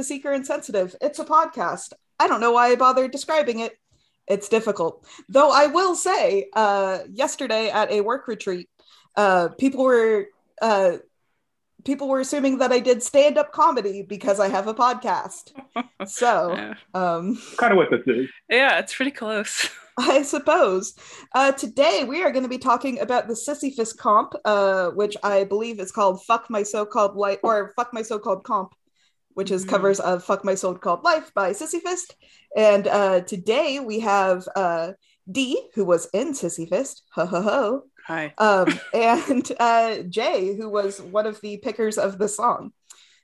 welcome to Seeker Insensitive. It's a podcast. I don't know why I bothered describing it. It's difficult. Though I will say, uh, yesterday at a work retreat, uh, people were uh, people were assuming that I did stand up comedy because I have a podcast. So, Yeah. um, kind of what this is. Yeah, it's pretty close. I suppose. Uh, today we are going to be talking about the Sissy Fist comp, uh, which I believe is called "Fuck My So-Called Life" or "Fuck My So-Called Comp," which is Mhm. covers of "Fuck My So-Called Life" by Sissy Fist. And uh, today we have uh, D, who was in Sissy Fist, ho ho ho, Hi. um, and uh, Jay, who was one of the pickers of the song.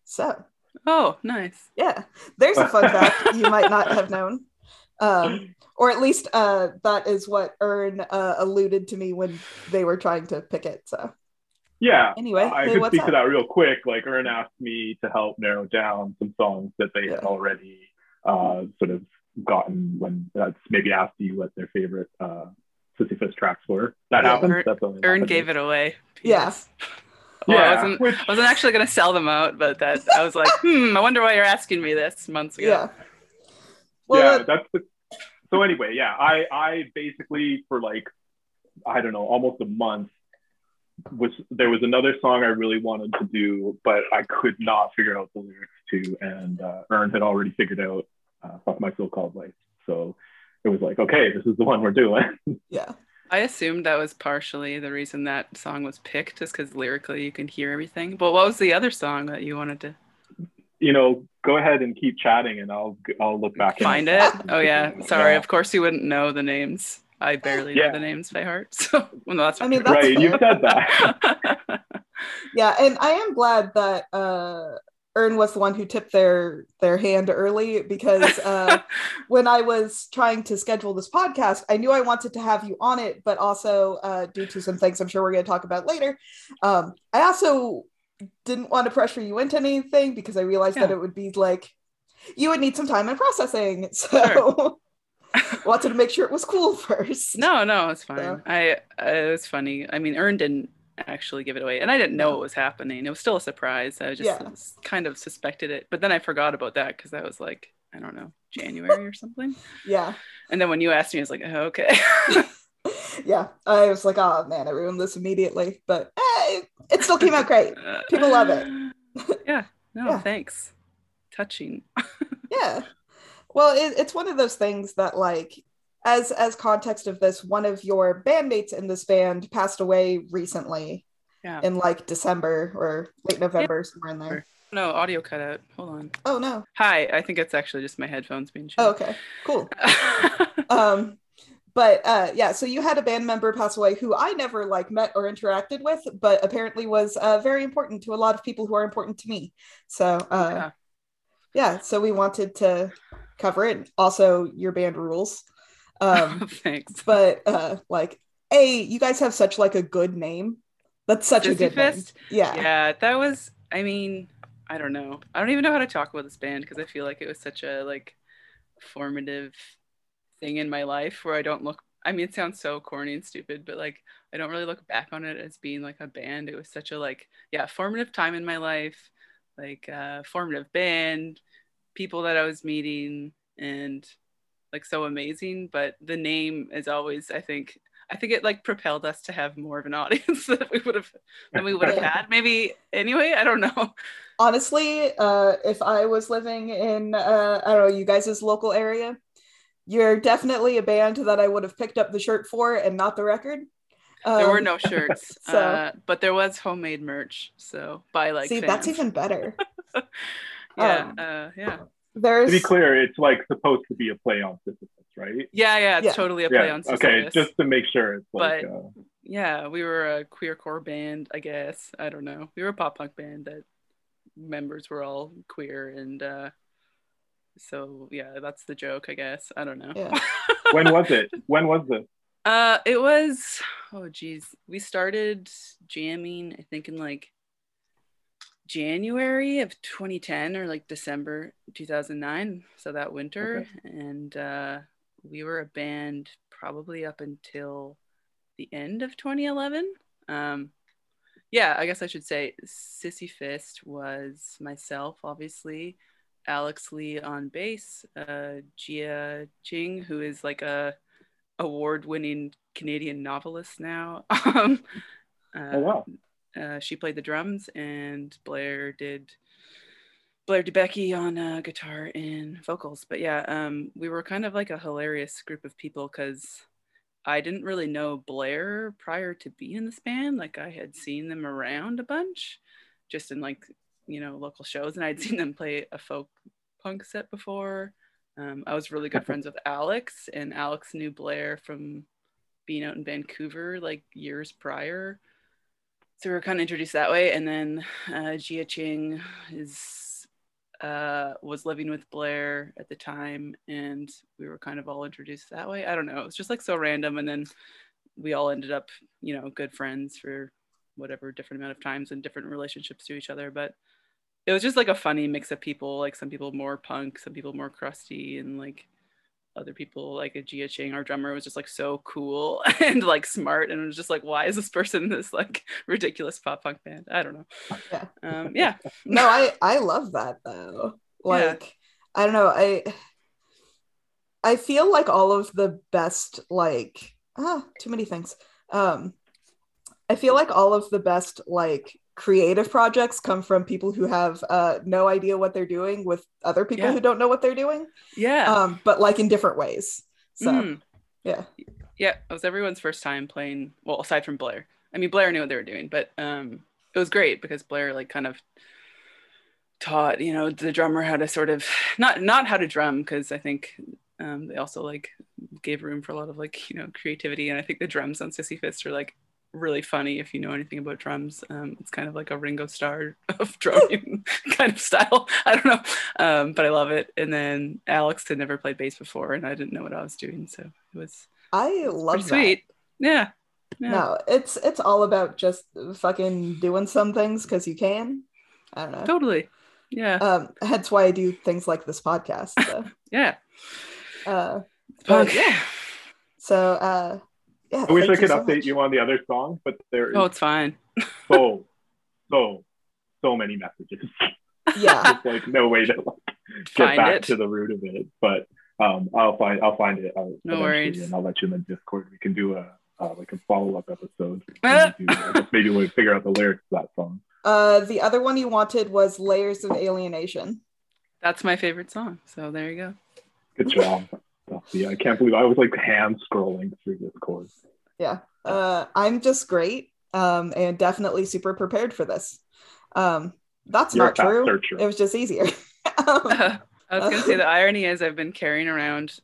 So Oh, nice. yeah, there's a fun fact you might not have known. Um, or at least uh, that is what Ern uh, alluded to me when they were trying to pick it. So Yeah. anyway, I hey, could speak up? to that real quick. Like Ern asked me to help narrow down some songs that they had already uh, sort of gotten when that's maybe asked you what their favorite uh, Sissy Fist tracks were. That Yeah. happens. Ern- That's only Ern happened. gave it away. Yeah. Yes. Well, I Yeah, wasn't, which- I wasn't actually going to sell them out, but that I was like, hmm, I wonder why you're asking me this months ago. Yeah. Well, yeah, uh, that's the. So anyway, yeah, I I basically for like I don't know almost a month was there was another song I really wanted to do, but I could not figure out the lyrics to, and uh, Ern had already figured out uh, "Fuck My So-Called Life," so it was like, okay, this is the one we're doing. yeah, I assumed that was partially the reason that song was picked, just because lyrically you can hear everything. But what was the other song that you wanted to you know, go ahead and keep chatting, and I'll I'll look back. and- find it? Oh yeah, sorry. Yeah. Of course you wouldn't know the names. I barely Yeah. know the names by heart. So well, no, that's I mean, that's Right, you fair. said that. yeah, and I am glad that uh, Ern was the one who tipped their their hand early because uh, when I was trying to schedule this podcast, I knew I wanted to have you on it, but also uh, due to some things I'm sure we're going to talk about later, um, I also didn't want to pressure you into anything because I realized that it would be like you would need some time in processing. So wanted to make sure it was cool first. No, no, it's fine. So- I it was funny. I mean, Ern didn't actually give it away, and I didn't know No. what was happening. It was still a surprise. I just Yeah. kind of suspected it, but then I forgot about that because that was like I don't know January or something. Yeah. And then when you asked me, I was like, oh, okay. Yeah. I was like, oh man, I ruined this immediately. But eh, it still came out great. People love it. yeah. No, Yeah. thanks. Touching. yeah well it, it's one of those things that like as as context of this one of your bandmates in this band passed away recently Yeah. in like december or late november somewhere in there No, audio cut out. Hold on. oh no Hi. I think it's actually just my headphones being oh, okay cool um but uh yeah so you had a band member pass away who i never like met or interacted with but apparently was uh, very important to a lot of people who are important to me so uh Yeah. yeah so we wanted to cover it. Also your band rules. Um Thanks. but uh like a you guys have such like a good name. That's such a good name. Yeah. Yeah that was i mean i don't know. I don't even know how to talk about this band because i feel like it was such a like formative thing in my life where i don't look i mean it sounds so corny and stupid but like i don't really look back on it as being like a band. It was such a like yeah formative time in my life like uh formative band people that i was meeting and like so amazing but the name is always i think i think it like propelled us to have more of an audience that we would have than we would have had. Maybe anyway i don't know. Honestly uh if i was living in uh i don't know you guys' local area you're definitely a band that i would have picked up the shirt for and not the record. There were Um, no shirts so- uh, but there was homemade merch so by like see that's even better yeah um, uh, yeah there's to be clear, it's like supposed to be a play on Sisyphus, right? yeah yeah it's Yeah. totally a play yeah. on okay, just to make sure it's like. But- uh, yeah we were a queercore band i guess i don't know we were a pop punk band that members were all queer and uh so yeah that's the joke i guess i don't know Yeah. when was it? When was it uh it was oh geez we started jamming i think in like january of 2010 or like december 2009 so that winter and uh we were a band probably up until the end of 2011 um yeah i guess i should say sissy fist was myself obviously Alex Lee on bass, uh, Jia Qing, who is like a award-winning Canadian novelist now. um, uh, Oh wow. Uh, she played the drums, and Blair did Blair DeBecky on uh, guitar and vocals. But yeah, um, we were kind of like a hilarious group of people because I didn't really know Blair prior to being in this band. Like I had seen them around a bunch, just in like you know local shows, and I'd seen them play a folk punk set before. Um, I was really good friends with Alex, and Alex knew Blair from being out in Vancouver like years prior so we were kind of introduced that way and then uh, Jia Qing is uh, was living with Blair at the time and we were kind of all introduced that way. I don't know. It was just like so random and then we all ended up you know good friends for whatever different amount of times and different relationships to each other. But it was just like a funny mix of people like some people more punk some people more crusty and like other people like a Jia Qing, our drummer, was just like so cool and like smart, and it was just like, why is this person this like ridiculous pop punk band? I don't know. Yeah. Um, yeah. no, I I love that though. Like I don't know, I I feel like all of the best like ah too many things. Um I feel like all of the best like creative projects come from people who have uh no idea what they're doing with other people Yeah. who don't know what they're doing. Yeah. Um but like in different ways. So Mm. yeah. yeah, it was everyone's first time playing. Well, aside from Blair, I mean Blair knew what they were doing, but um, it was great because Blair like kind of taught you know the drummer how to sort of not not how to drum because I think um, they also like gave room for a lot of like you know creativity and I think the drums on Sissy Fist are like really funny if you know anything about drums. Um, it's kind of like a Ringo Starr of drumming kind of style. I don't know, um, but I love it. And then Alex had never played bass before, and I didn't know what I was doing, so it was I love that. sweet. Yeah. Yeah. No, it's it's all about just fucking doing some things because you can. I don't know. Totally. Yeah. Um, hence why I do things like this podcast. So, yeah. uh, but yeah. So uh, yeah. I wish I could so update much. you on the other song, but there is Oh, it's fine. so, so, so many messages. Yeah. There's like no way to like, get Find back it. to the root of it. But um, I'll find I'll find it. Out No worries. and I'll let you in the Discord. We can do a uh, like a follow up episode. And do, maybe we'll figure out the lyrics to that song. Uh, the other one you wanted was layers of alienation. That's my favorite song. So there you go. Good job. Oh, yeah, I can't believe I was like hand scrolling through Discord. Yeah. Uh, I'm just great. Um, and definitely super prepared for this. Um, that's You're not true. searcher. It was just easier. um, I was gonna say the irony is I've been carrying around.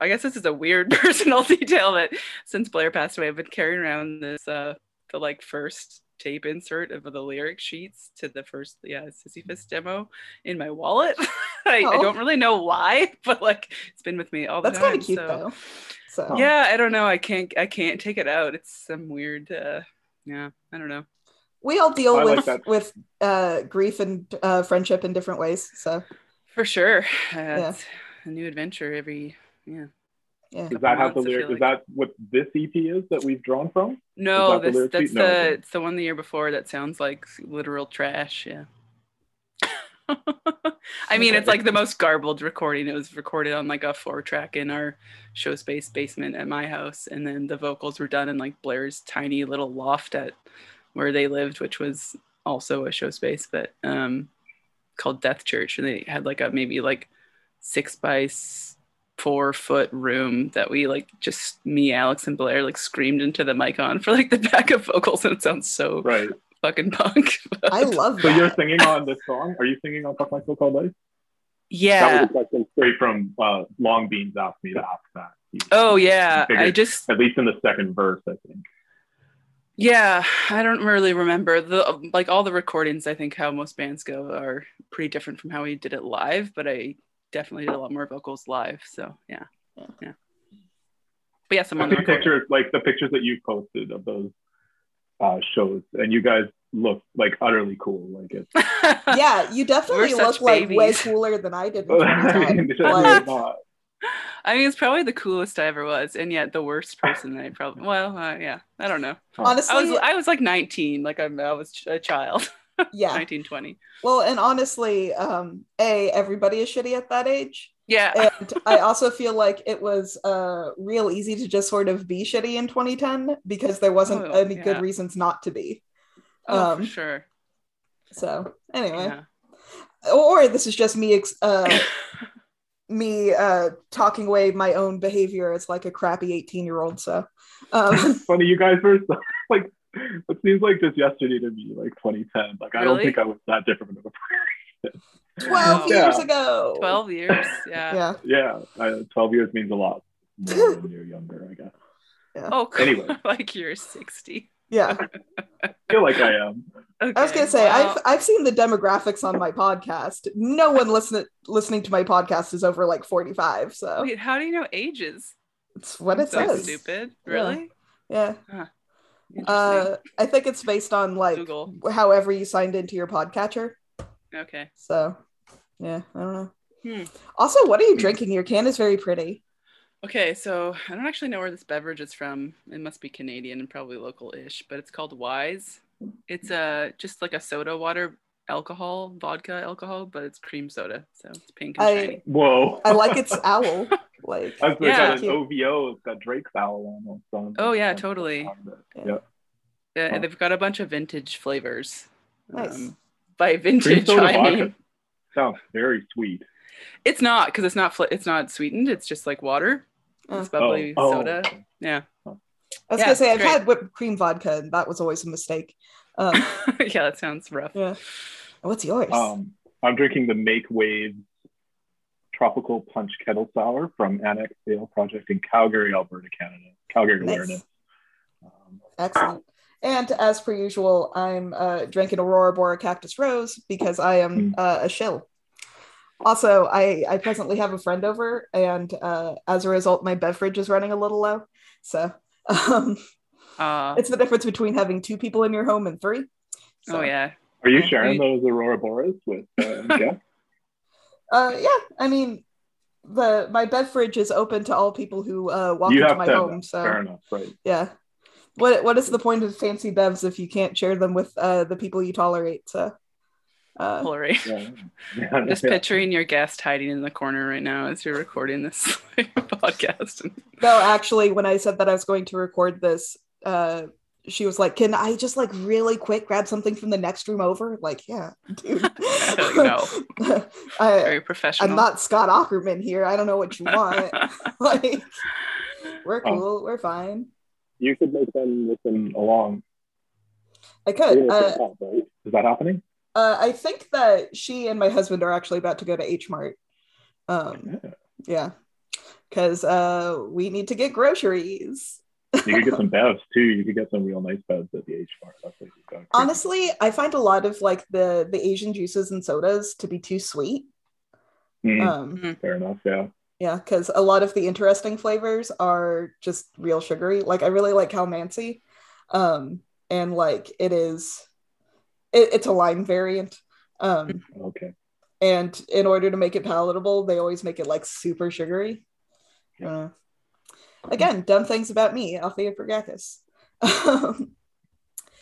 I guess this is a weird personal detail that since Blair passed away, I've been carrying around this uh the like first tape insert of the lyric sheets to the first yeah Sissy Fist demo in my wallet. I, I Oh. don't really know why, but like it's been with me all the that's time. That's kind of cute so- though. So Yeah, I don't know. I can't I can't take it out. It's some weird uh yeah, I don't know. we all deal I with that. with uh, grief and uh, friendship in different ways. So For sure. Uh, It's a new adventure every yeah. Yeah. Does that have the months, I lyric? Is that what this EP is that we've drawn from? No, that the this lyric that's sheet? No, the okay. it's the one the year before that sounds like literal trash. Yeah. I mean, it's like the most garbled recording. It was recorded on like a four track in our show space basement at my house, and then the vocals were done in like Blair's tiny little loft at where they lived, which was also a show space, but um, called Death Church, and they had like a maybe like six by s- four foot room that we like just me, Alex, and Blair like screamed into the mic on for like the backup vocals, and it sounds so Right. fucking punk. I love So you're singing on this song? Are you singing on Fuck My So Called Life? yeah. That was a question straight from uh, Long Beans asked me to ask that. He- Oh yeah, figured- I just At least in the second verse, I think. yeah, I don't really remember the like all the recordings. I think how most bands go are pretty different from how we did it live, but I definitely did a lot more vocals live. So yeah, Yeah. yeah. But yes, I'm I on the see recording. pictures, like the pictures that you posted of those uh, shows, and you guys look like utterly cool. Like it's Yeah, you definitely look such like way cooler than I did. In I mean, it's Like, I mean, it's probably the coolest I ever was, and yet the worst person that I probably. Well, uh, yeah, I don't know. honestly, I was I was like 19, like I'm, I was a child. Yeah. 1920. Well, and honestly, um, a everybody is shitty at that age, Yeah. and I also feel like it was uh real easy to just sort of be shitty in 2010 because there wasn't Oh, any yeah. good reasons not to be. oh, um, for sure. So anyway, Yeah. or this is just me ex- uh me uh talking away my own behavior as like a crappy 18 year old so um Funny, you guys were so, like, it seems like just yesterday to me, like 2010. Like, I don't think I was that different of a 12 Yeah. years ago 12 years. Yeah. yeah Yeah, I, 12 years means a lot more when you're younger, I guess. Oh, cool. Anyway. like you're 60. yeah I feel like I am. Okay. i was gonna say well, i've i've seen the demographics on my podcast no one listen listening to my podcast is over like 45 so Wait, how do you know ages? it's what it so says stupid. Really? yeah Interesting. Uh i think it's based on like Google. however you signed into your podcatcher Okay. so yeah i don't know Hmm. also what are you drinking your can is very pretty Okay, so I don't actually know where this beverage is from. It must be Canadian and probably local-ish, but it's called Wise. It's a just like a soda water alcohol, vodka alcohol, but it's cream soda, so it's pink and I- shiny. Whoa. i like its owl like I've Yeah. got an OVO. It's got Drake's owl almost on. Oh, yeah, totally. Yeah. Yeah. Yeah, Oh. and they've got a bunch of vintage flavors. Um, nice. by Cream vintage, soda I vodka mean sounds very sweet. it's not because it's not fl- it's not sweetened. It's just like water. Oh. It's bubbly Oh, oh. soda. Yeah, I was Yeah, gonna say I've great. had whipped cream vodka, and that was always a mistake. Um, yeah, that sounds rough. yeah. What's yours? Um, I'm drinking the Make Waves Tropical Punch Kettle Sour from Annex Ale Project in Calgary, Alberta, Canada. Calgary Nice. awareness. Um, Excellent. And as per usual, I'm uh, drinking Aurora Bora Cactus Rose because I am Mm. uh, a shill. Also, I, I presently have a friend over, and uh, as a result, my beverage is running a little low. So um, Uh, it's the difference between having two people in your home and three. So, oh yeah. are you sharing we- those Aurora Boras with uh, Jeff? Uh, yeah, I mean, the my beverage is open to all people who uh, walk you into have my said home. that. So Fair enough, right? yeah what what is the point of fancy bevs if you can't share them with uh the people you tolerate so uh Hillary. Yeah. I'm just Yeah. picturing your guest hiding in the corner right now as you're recording this podcast. no actually when i said that i was going to record this uh she was like can i just like really quick grab something from the next room over like yeah dude no, I, very professional. i'm not scott aukerman here i don't know what you want like we're Oh. cool we're fine You could make them listen along. i could uh, they're right? Is that happening? uh i think that she and my husband are actually about to go to h mart um Yeah. Yeah. Because uh, we need to get groceries. You could get some bevs too. You could get some real nice bevs at the H Mart. That's what you've got. Honestly, I find a lot of like the the Asian juices and sodas to be too sweet. Mm, Um, fair enough. Yeah. yeah, because a lot of the interesting flavors are just real sugary. Like I really like Calamansi, um, and like it is, it, it's a lime variant. Um, Okay. and in order to make it palatable, they always make it like super sugary. Yeah. Uh, again, dumb things about me, Althea Pergakis. Um,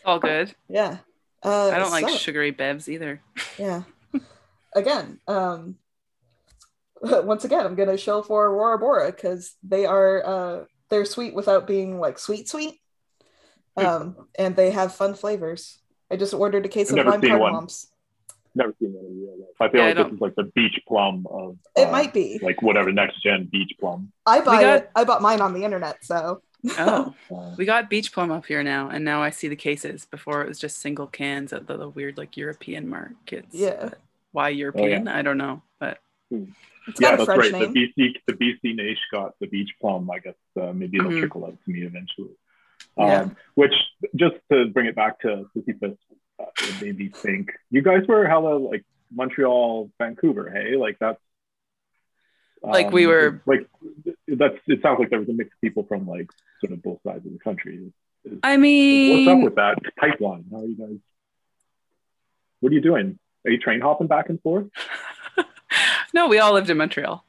All good. yeah. Uh, I don't like so, sugary bevs either. Yeah. again, um, once again, I'm gonna show for Aurora Bora because they are uh, they're sweet without being like sweet sweet, um, and they have fun flavors. I just ordered a case I've of lime seen one. Cardamoms. Never seen that in real life. I feel Yeah, I like this is like the beach plum of. It uh, might be. like whatever next gen beach plum. I buy got- it. I bought mine on the internet, so Oh, we got beach plum up here now, and now I see the cases. Before it was just single cans at the, the weird like European markets. Yeah. But Why European? I don't know, but it's yeah, that's right. name. The BC the BC Nation got the beach plum. I guess uh, maybe it'll Mhm. trickle out to me eventually. Um, Yeah. Which just to bring it back to Sissy Fist, uh, it made me think. You guys were hella like Montreal, Vancouver. Hey, like that's. Like we were- like that's it sounds like there was a mix of people from like sort of both sides of the country. I mean, What's up with that pipeline? How are you guys? What are you doing? Are you train hopping back and forth? no, we all lived in Montreal.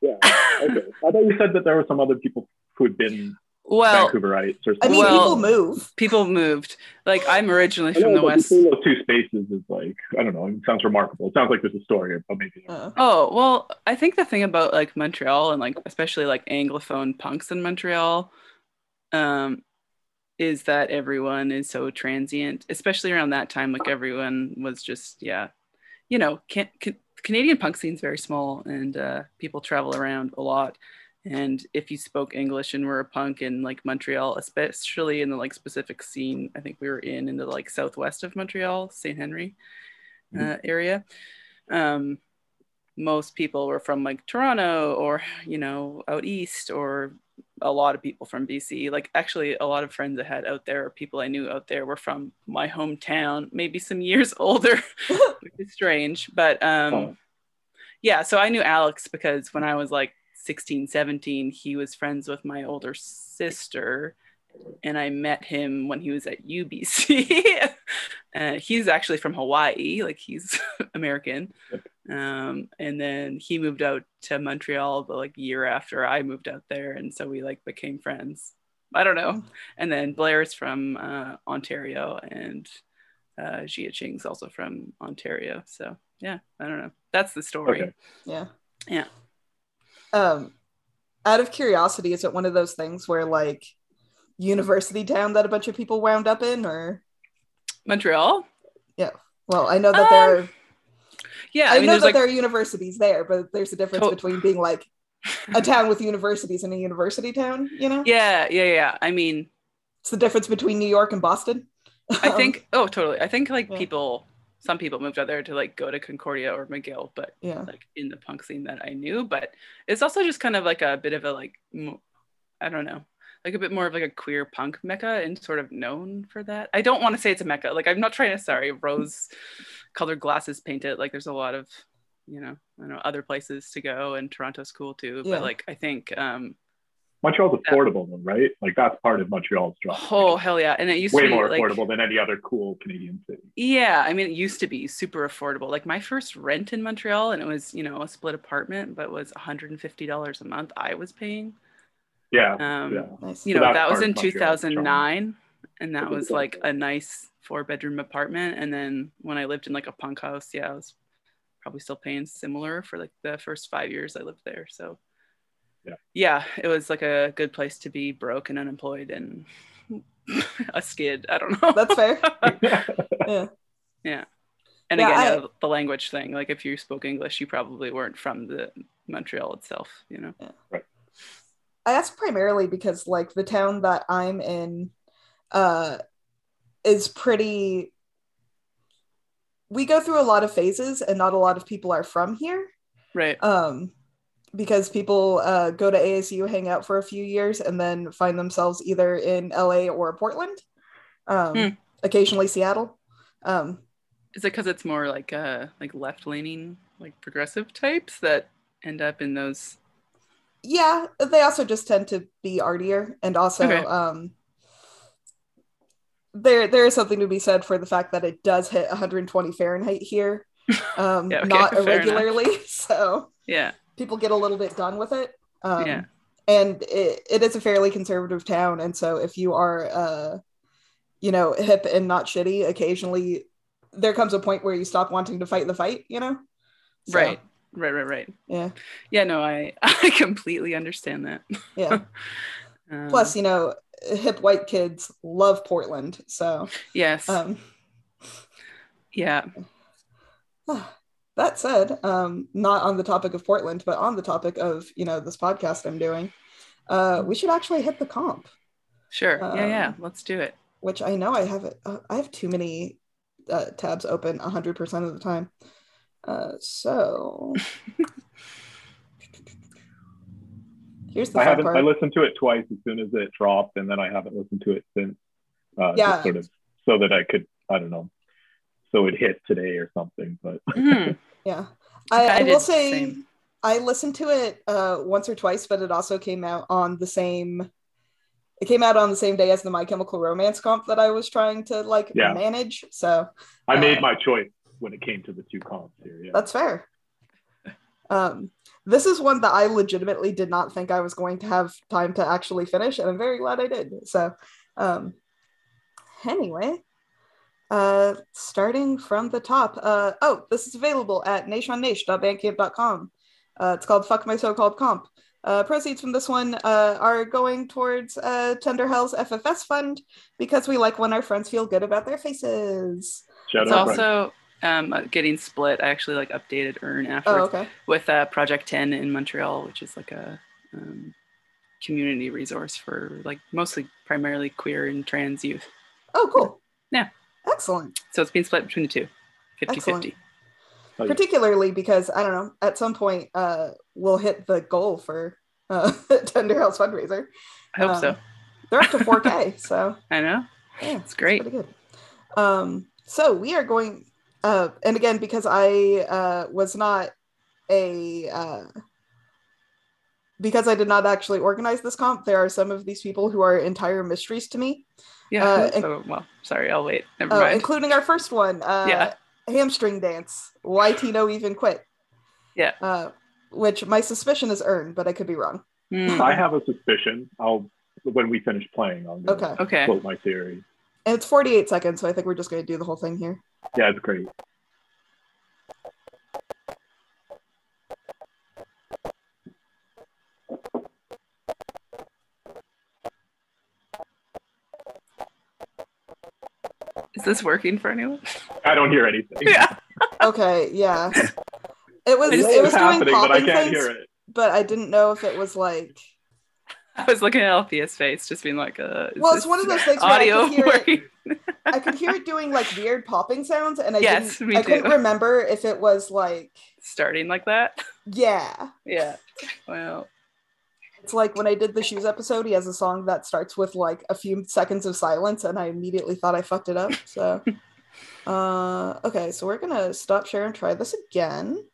Yeah. Okay. I thought you said that there were some other people who had been Well, Vancouverites or something. I mean, Well- people move. people moved. Like I'm originally from know, the west. those two spaces is like I don't know. It sounds remarkable. It sounds like there's a story, but maybe Uh, Oh, well, I think the thing about like Montreal and like especially like anglophone punks in Montreal um is that everyone is so transient, especially around that time like everyone was just yeah. You know, can, can, Canadian punk scene's very small and uh people travel around a lot. And if you spoke English and were a punk in like Montreal, especially in the like specific scene, I think we were in in the like southwest of Montreal, St. Henry uh, area. Um, most people were from like Toronto or you know out east or a lot of people from BC. Like actually a lot of friends I had out there, people I knew out there were from my hometown, maybe some years older, which is strange. But um Oh. yeah, so I knew Alex because when I was like 16, 17, he was friends with my older sister and I met him when he was at UBC. uh, he's actually from Hawaii, like he's American. Um, and then he moved out to Montreal the like year after I moved out there, and so we like became friends. I don't know. And then Blair's from uh, Ontario, and uh, Jia Qing's also from Ontario. So yeah, I don't know. That's the story. Okay. yeah. Yeah. Um, out of curiosity, is it one of those things where like university town that a bunch of people wound up in, or Montreal. Yeah. Well, I know that Um, there are Yeah, I, I, mean, know that like there are universities there, but there's a difference To- between being like a town with universities and a university town. You know, yeah, yeah, yeah. I mean, it's the difference between New York and Boston. I think. Oh, totally. I think like Yeah. people. Some people moved out there to like go to Concordia or McGill, but yeah, like in the punk scene that I knew. But it's also just kind of like a bit of a like, I don't know, like a bit more of like a queer punk mecca and sort of known for that. I don't want to say it's a mecca. Like I'm not trying to sorry rose colored glasses painted. Like there's a lot of, you know, I don't know other places to go and Toronto's cool too. Yeah. But like I think, um, Montreal's affordable though, right? Like that's part of Montreal's draw. oh hell yeah, and it used way to be way more like, affordable than any other cool Canadian city. Yeah, I mean, it used to be super affordable. Like my first rent in Montreal, and it was, you know, a split apartment, but was $150 a month I was paying. Yeah, Um, yeah. nice. You So know, that was in of Montreal's charm. 2009, and that was like a nice four bedroom apartment. And then when I lived in like a punk house, yeah, I was probably still paying similar for like the first five years I lived there. So, Yeah. yeah, it was like a good place to be broke and unemployed and a skid. I don't know. That's fair. yeah, Yeah. And Yeah, again, I- yeah, the language thing. Like if you spoke English, you probably weren't from the Montreal itself. You know. Right. I ask primarily because like the town that I'm in, uh, is pretty. We go through a lot of phases, and not a lot of people are from here. Right. um, because people uh, go to ASU, hang out for a few years, and then find themselves either in LA or Portland, um, Hmm. occasionally Seattle. Um, Is it because it's more like uh like left leaning, like progressive types that end up in those? yeah, they also just tend to be artier, and also Okay. um, there there is something to be said for the fact that it does hit 120 Fahrenheit here, um, Yeah, okay, not fair enough. irregularly. So Yeah. People get a little bit done with it. Um, Yeah. And it, it is a fairly conservative town. And so if you are, uh, you know, hip and not shitty, occasionally there comes a point where you stop wanting to fight the fight, you know? So, Right. Right. Right. Right. Yeah. Yeah. No, I I completely understand that. Yeah. Um, Plus, you know, hip white kids love Portland. So, yes. um, yeah. that said, um, not on the topic of Portland, but on the topic of, you know, this podcast I'm doing, uh, we should actually hit the comp. Sure. yeah. Yeah. Um, Let's do it. which I know I have it. Uh, I have too many uh, tabs open 100% of the time. Uh, so here's the I haven't. part. I listened to it twice as soon as it dropped, and then I haven't listened to it since. Uh, Yeah. Just sort of so that I could. I don't know. So it hit today or something, but Mhm. yeah, I I, I will say same. I listened to it uh, once or twice, but it also came out on the same. It came out on the same day as the My Chemical Romance comp that I was trying to like Yeah. manage. So I Uh, made my choice when it came to the two comps here. Yeah. That's fair. Um, this is one that I legitimately did not think I was going to have time to actually finish, and I'm very glad I did. So, um, anyway, uh, starting from the top. Uh, oh, this is available at nayshonnaysh.bandcamp.com. Uh, it's called Fuck My So-Called Comp. Uh, proceeds from this one uh, are going towards uh, Tender Hell's FFS fund because we like when our friends feel good about their faces. Shout It's out, also um, uh, getting split. I actually like updated Ern afterwards Oh, okay. with uh, Project 10 in Montreal, which is like a um, community resource for like mostly primarily queer and trans youth. Oh, cool. Yeah. Excellent. So it's being split between the two 50 Excellent. 50. Oh, yeah. Particularly because I don't know, at some point uh, we'll hit the goal for uh, Tender Hell's fundraiser. I hope so. Um, They're up to 4K, so I know. yeah, It's great. pretty good. Um, so we are going, uh, and again, because I uh, was not a, uh, because I did not actually organize this comp, there are some of these people who are entire mysteries to me, Yeah. Uh, so, well, sorry. I'll wait. Never uh, mind. including our first one, uh, Yeah. Hamstring Dance, Why Tino Even Quit. Yeah. Uh, which my suspicion is earned, but I could be wrong. Hmm, I have a suspicion. I'll when we finish playing, I'll Okay. okay. quote my theory. And it's 48 seconds, so I think we're just going to do the whole thing here. Yeah, it's great. Is this working for anyone? I don't hear anything. Yeah. Okay, yeah. It was I know it was doing happening, but I popping can't things, hear it. but I didn't know if it was like I was looking at Althea's face, just being like, uh, is Well, it's this one of those things where I audio could hear it- I could hear it doing like weird popping sounds, and I Yes, didn't. me I couldn't remember if it was like Starting like that? yeah. Yeah. Well, It's like when I did the shoes episode, he has a song that starts with like a few seconds of silence, and I immediately thought I fucked it up. So, uh, okay, so we're gonna stop share and try this again.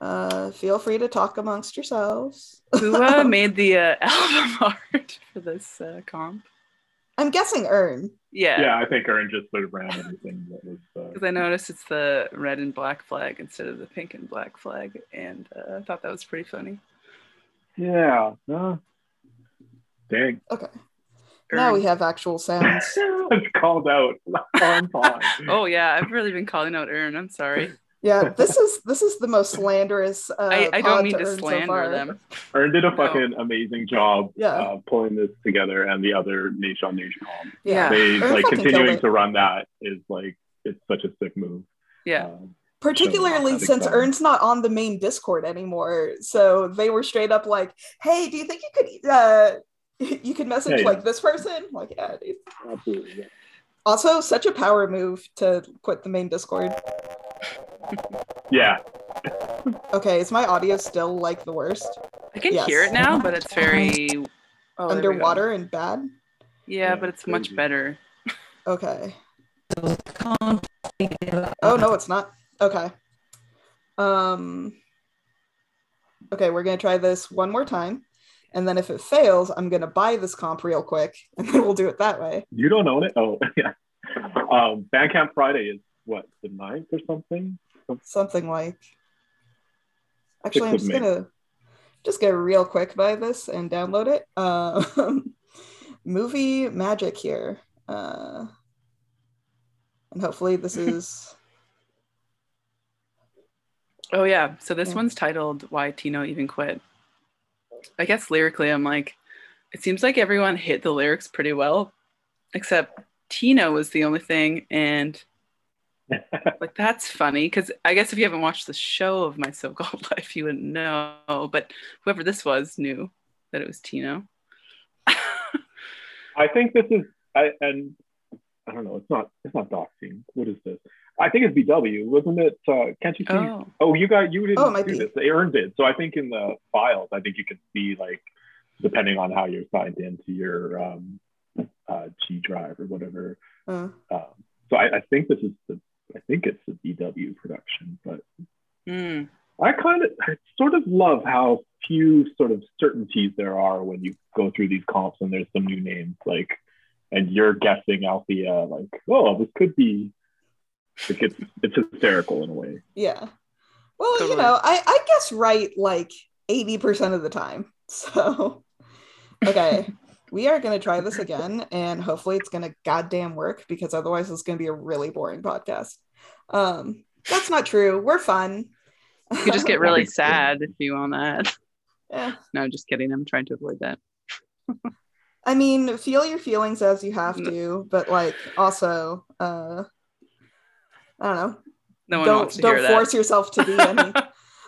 Uh, feel free to talk amongst yourselves. who uh, made the uh, album art for this uh, comp? I'm guessing Ern. Yeah. Yeah, I think Aaron just sort of ran everything that was. Uh, Because I noticed it's the red and black flag instead of the pink and black flag, and uh, I thought that was pretty funny. Yeah. Uh, dang. Okay, now we have actual sounds. it's called out on time. Oh yeah, I've really been calling out Ern. I'm sorry. Yeah, this is this is the most slanderous. Uh, I, I don't mean to Ern so slander far. them. Aaron did a No. fucking amazing job Yeah. uh, pulling this together, and the other Naysh on Naysh Hall. Yeah, They Aaron like continuing to run that is like it's such a sick move. Yeah. Um, particularly since that Ern's not on the main Discord anymore. So they were straight up like, "Hey, do you think you could uh you could message Yeah, yeah. like this person?" Like, yeah, dude. absolutely. yeah. Also, such a power move to quit the main Discord. Yeah. Okay, is my audio still like the worst? I can Yes. hear it now, but it's very oh, there we go. Underwater and bad? Yeah, Yeah, but it's much better. Okay. Oh no, it's not. Okay. Um Okay, we're gonna try this one more time. And then if it fails, I'm gonna buy this comp real quick, and then we'll do it that way. You don't own it? Oh, yeah. Um, Bandcamp Friday is what the 9th or something. Something like actually I'm just gonna just get real quick by this and download it. Um movie magic here. Uh and hopefully this is Oh yeah. So this Yeah. one's titled "Why Tino Even Quit." I guess lyrically, I'm like, it seems like everyone hit the lyrics pretty well, except Tino was the only thing, and like that's funny because I guess if you haven't watched the show of My So-Called Life, you wouldn't know. But whoever this was knew that it was Tino. I think this is, I, and I don't know, it's not, it's not doxing. What is this? I think it's BW, wasn't it? Uh, can't you see? Oh, oh, you got, you didn't Oh, it might do be. this. Aaron did. So I think in the files, I think you can see like, depending on how you're signed into your um, uh, G drive or whatever. uh, Um, so I, I think this is the, I think it's the BW production, but Hmm. I kind of, I sort of love how few sort of certainties there are when you go through these comps and there's some new names like, and you're guessing Althea like, oh, this could be, like it's it's hysterical in a way. yeah. Well, Totally. you know, I, I guess right like 80% of the time. So, okay, we are going to try this again and hopefully it's going to goddamn work because otherwise it's going to be a really boring podcast. Um, that's not true. We're fun. You could just get really That'd be cool. sad if you want that. yeah. No, just kidding. I'm trying to avoid that. I mean, feel your feelings as you have to, but like also, uh, I don't know. No one don't wants to don't hear force yourself to be any.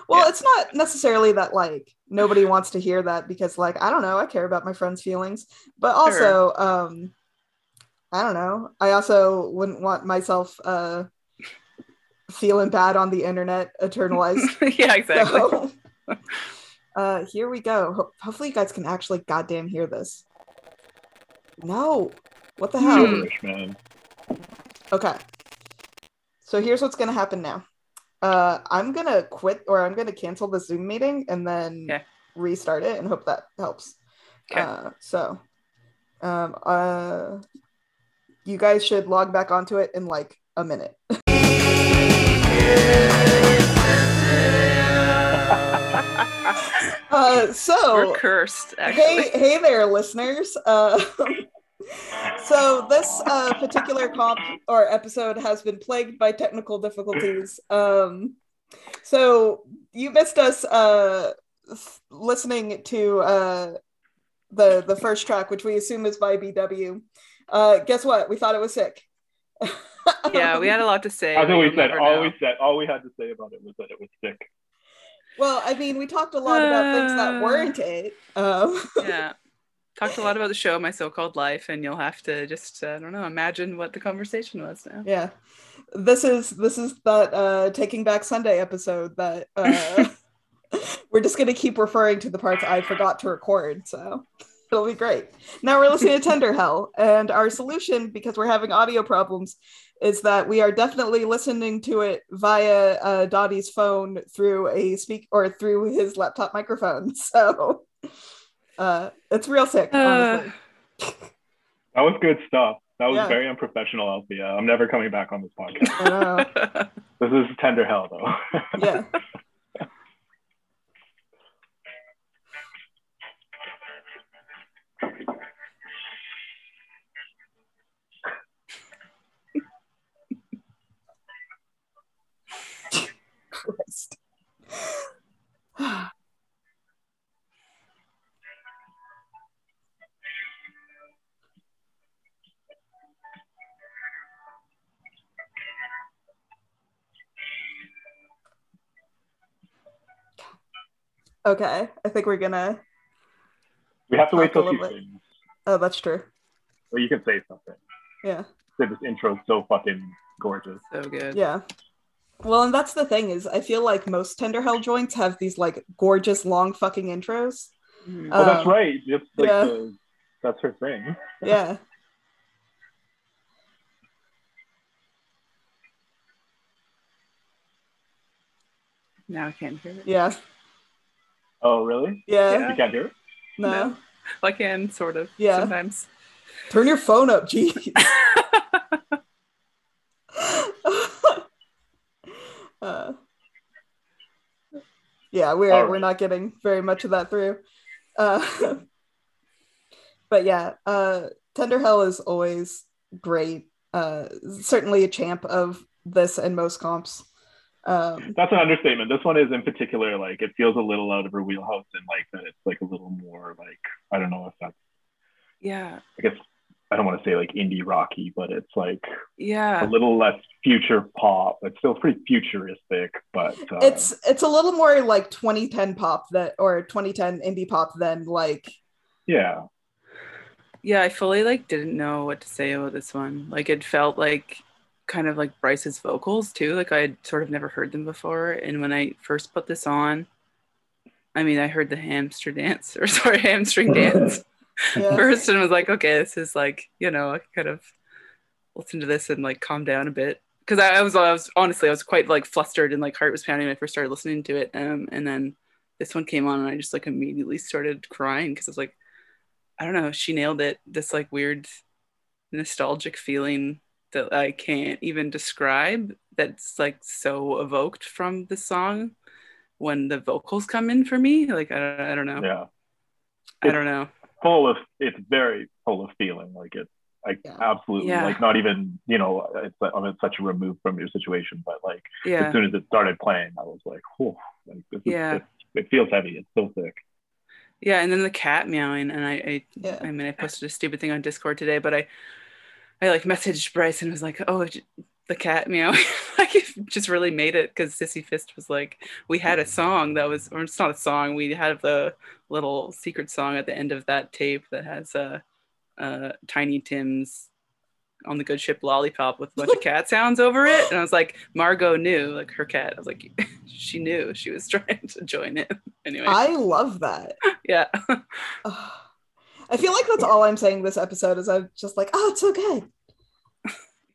Well, Yeah. it's not necessarily that like nobody wants to hear that because like I don't know, I care about my friends' feelings, but also um I don't know. I also wouldn't want myself uh feeling bad on the internet eternalized. yeah, exactly. So, uh here we go. Ho- hopefully you guys can actually goddamn hear this. No. What the hell? Hmm. Man. Okay. So here's what's gonna happen now. Uh, I'm gonna quit or I'm gonna cancel the Zoom meeting and then Okay. restart it and hope that helps. Okay. Uh, so, um, uh, you guys should log back onto it in like a minute. uh, so We're cursed, actually. hey hey there listeners uh, so this uh, particular comp or episode has been plagued by technical difficulties um, so you missed us uh, f- listening to uh, the the first track which we assume is by bw uh, guess what we thought it was sick yeah, we had a lot to say. As but we said, all know. we said, all we had to say about it was that it was sick. well i mean we talked a lot about things that weren't it um, yeah. Talked a lot about the show, My So Called Life, and you'll have to just, uh, I don't know, imagine what the conversation was now. yeah this is this is that uh taking back sunday episode that uh we're just gonna keep referring to the parts i forgot to record so it'll be great now we're listening to tender hell and our solution because we're having audio problems is that we are definitely listening to it via uh dottie's phone through a speak or through his laptop microphone so uh it's real sick honestly. That was good stuff. That was Yeah. very unprofessional, Althea. I'm never coming back on this podcast. This is tender hell, though. yeah Christ. Okay, I think we're gonna. we have to wait Talk till she little bit. sings, Oh, that's true. or you can say something. Yeah. Say this intro is so fucking gorgeous. so good. Yeah. Well, and that's the thing is, I feel like most tender hell joints have these like gorgeous long fucking intros. Mhm. Oh, that's Um, right. It's like yeah. the, that's her thing. Yeah. now I can't hear it. Yeah. Oh, really? Yeah. Yeah. You can't hear it? No. No. Well, I can, sort of, Yeah. sometimes. Turn your phone up, jeez. uh, yeah, we're All we're not getting very much of that through. Uh, but yeah, uh, Tender Hell is always great. Uh, certainly a champ of this and most comps. Um, That's an understatement. This one is in particular, like it feels a little out of her wheelhouse and like that it's like a little more like I don't know if that's yeah. I guess I don't want to say like indie rocky, but it's like yeah, a little less future pop. It's still pretty futuristic, but uh, it's it's a little more like 2010 pop that or 2010 indie pop than like yeah. Yeah, I fully like didn't know what to say about this one. Like it felt like kind of like Bryce's vocals too. Like I had sort of never heard them before. And when I first put this on, I mean I heard the hamster dance or sorry, hamstring dance yeah. first and was like, okay, this is like, you know, I kind of listen to this and like calm down a bit. Cause I, I was I was honestly I was quite like flustered and like heart was pounding when I first started listening to it. Um and then this one came on and I just like immediately started crying because I was like, I don't know, she nailed it. This like weird nostalgic feeling that I can't even describe that's like so evoked from the song when the vocals come in for me. Like I don't, I don't know. Yeah. I don't know. Full of it's very full of feeling. Like it's like Yeah. absolutely Yeah. like not even you know it's I mean, it's such a remove from your situation, but like Yeah. as soon as it started playing, I was like, whew, like this is, Yeah. it, it feels heavy. It's so thick Yeah, and then the cat meowing, and I, I, Yeah. I mean, I posted a stupid thing on Discord today, but I, I like messaged Bryce and was like, "Oh, the cat meowing," like it just really made it because Sissy Fist was like, we had a song that was, or it's not a song, we had the little secret song at the end of that tape that has uh, uh, Tiny Tim's on the good ship lollipop with a bunch of cat sounds over it, and I was like, Margot knew, like her cat. I was like, she knew she was trying to join in. Anyway, I love that. yeah. Ugh. I feel like that's all I'm saying this episode is I'm just like, oh, it's so good.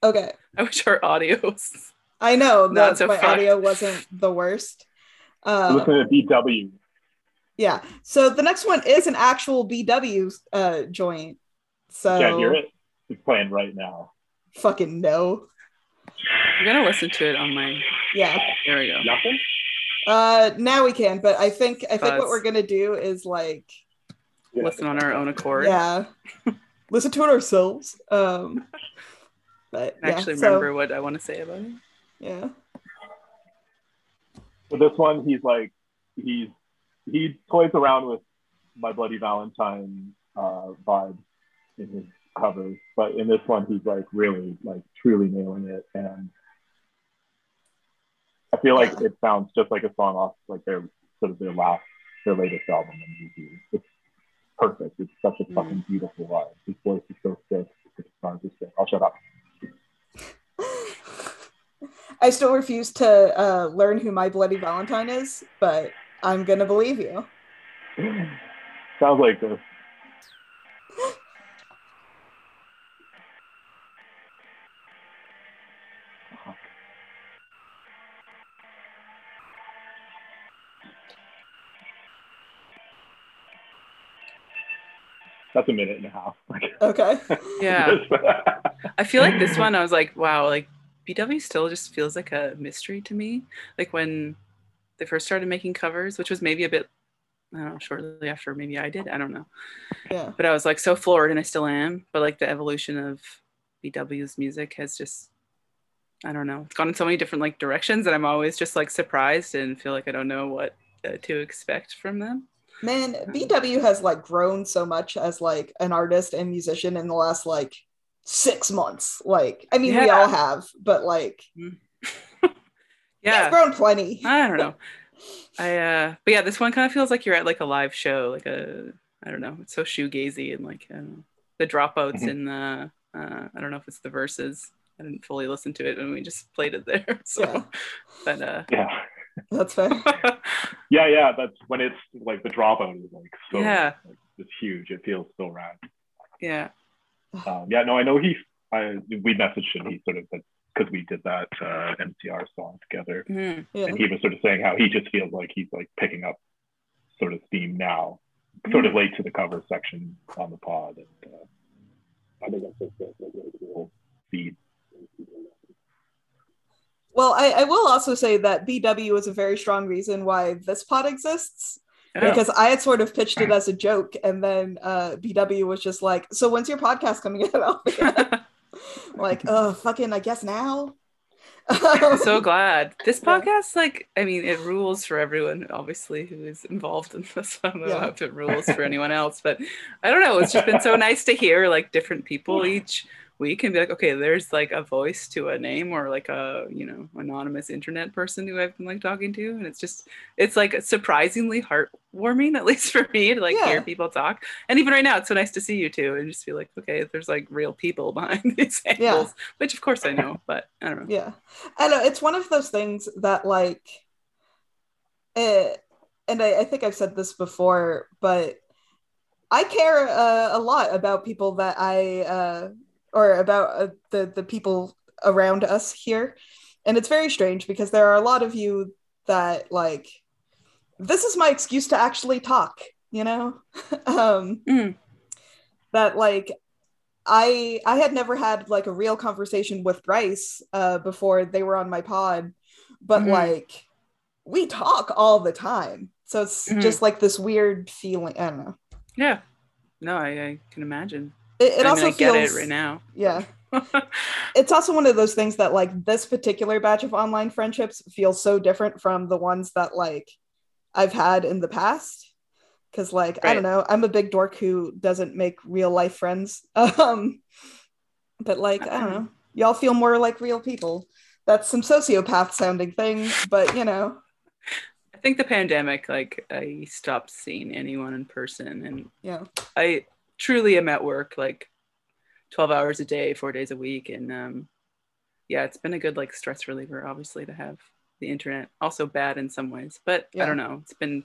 Okay. I wish our audio was. I know Not that so my fucked. audio wasn't the worst. Uh, Listen to BW. yeah. So the next one is an actual BW uh, joint. So Can't hear it. It's playing right now. fucking no. I'm gonna listen to it on my. Yeah. There we go. Nothing. Uh, now we can, but I think I think what we're gonna do is like, Yeah. Listen on our own accord. yeah, listen to it ourselves. Um, but yeah, Actually, so, remember what I want to say about it. Yeah. But this one, he's like, he's he toys around with my Bloody Valentine uh, vibes in his covers, but in this one, he's like really, like truly nailing it, and I feel like it sounds just like a song off like their sort of their last, their latest album, and it's perfect. It's such a Mm. fucking beautiful vibe. His voice is so sick. His guitars are sick. I'll shut up. I still refuse to uh, learn who my bloody Valentine is, but I'm gonna believe you. Sounds like this. That's a minute and a half. Okay. Yeah. I feel like this one, I was like, wow, like BW still just feels like a mystery to me. Like when they first started making covers, which was maybe a bit, I don't know, shortly after maybe I did. I don't know. Yeah. But I was like so floored, and I still am. But like the evolution of BW's music has just, I don't know, it's gone in so many different like directions that I'm always just like surprised and feel like I don't know what uh, to expect from them. Man, BW has like grown so much as like an artist and musician in the last like six months. Like, I mean, we all have, but like, Yeah. he's grown plenty. I don't know. I uh but yeah, this one kind of feels like you're at like a live show, like a I don't know, it's so shoegazy and like I don't know, the dropouts Mhm. in the uh I don't know if it's the verses. I didn't fully listen to it and we just played it there. So Yeah. but uh yeah. That's fair. Yeah, yeah. That's when it's like the dropout is like so Yeah. like, it's huge. It feels so rad. yeah. Um, yeah, no, I know he. I we messaged him. He sort of said because we did that uh, MCR song together, Mhm. Yeah. and he was sort of saying how he just feels like he's like picking up sort of steam now, sort of late to the cover section on the pod. And uh, I think that's just a like, really cool feed. Well, I, I will also say that BW is a very strong reason why this pod exists. Yeah. Because I had sort of pitched it as a joke, and then uh, BW was just like, "So when's your podcast coming out?" like, oh, fucking, I guess now. I'm so glad. This podcast, like, I mean, it rules for everyone, obviously, who is involved in this. I don't know Yeah. if it rules for anyone else, but I don't know. It's just been so nice to hear like different people each week can be like, okay, there's like a voice to a name or like a, you know, anonymous internet person who I've been like talking to. And it's just, it's like surprisingly heartwarming, at least for me, to like Yeah. hear people talk. And even right now, it's so nice to see you too and just be like, okay, there's like real people behind these Yeah. handles, which of course I know, but I don't know. yeah i know it's one of those things that like eh, and I, I think i've said this before but i care uh, a lot about people that i uh, or about uh, the the people around us here and it's very strange because there are a lot of you that like this is my excuse to actually talk you know um Mm. that like I I had never had like a real conversation with Bryce uh, before they were on my pod, but Mhm. like we talk all the time, so it's Mhm. just like this weird feeling. I don't know. Yeah. No, I, I can imagine. It, it I also mean, I get feels it right now. yeah. It's also one of those things that like this particular batch of online friendships feels so different from the ones that like I've had in the past. Cause like I don't know, I'm a big dork who doesn't make real life friends. Um, but like I don't know, y'all feel more like real people. That's some sociopath sounding thing, but you know, I think the pandemic, like, I stopped seeing anyone in person, and yeah, I truly am at work like 12 hours a day, four days a week. And um, yeah, it's been a good like stress reliever, obviously, to have the internet. Also bad in some ways, but Yeah. I don't know. It's been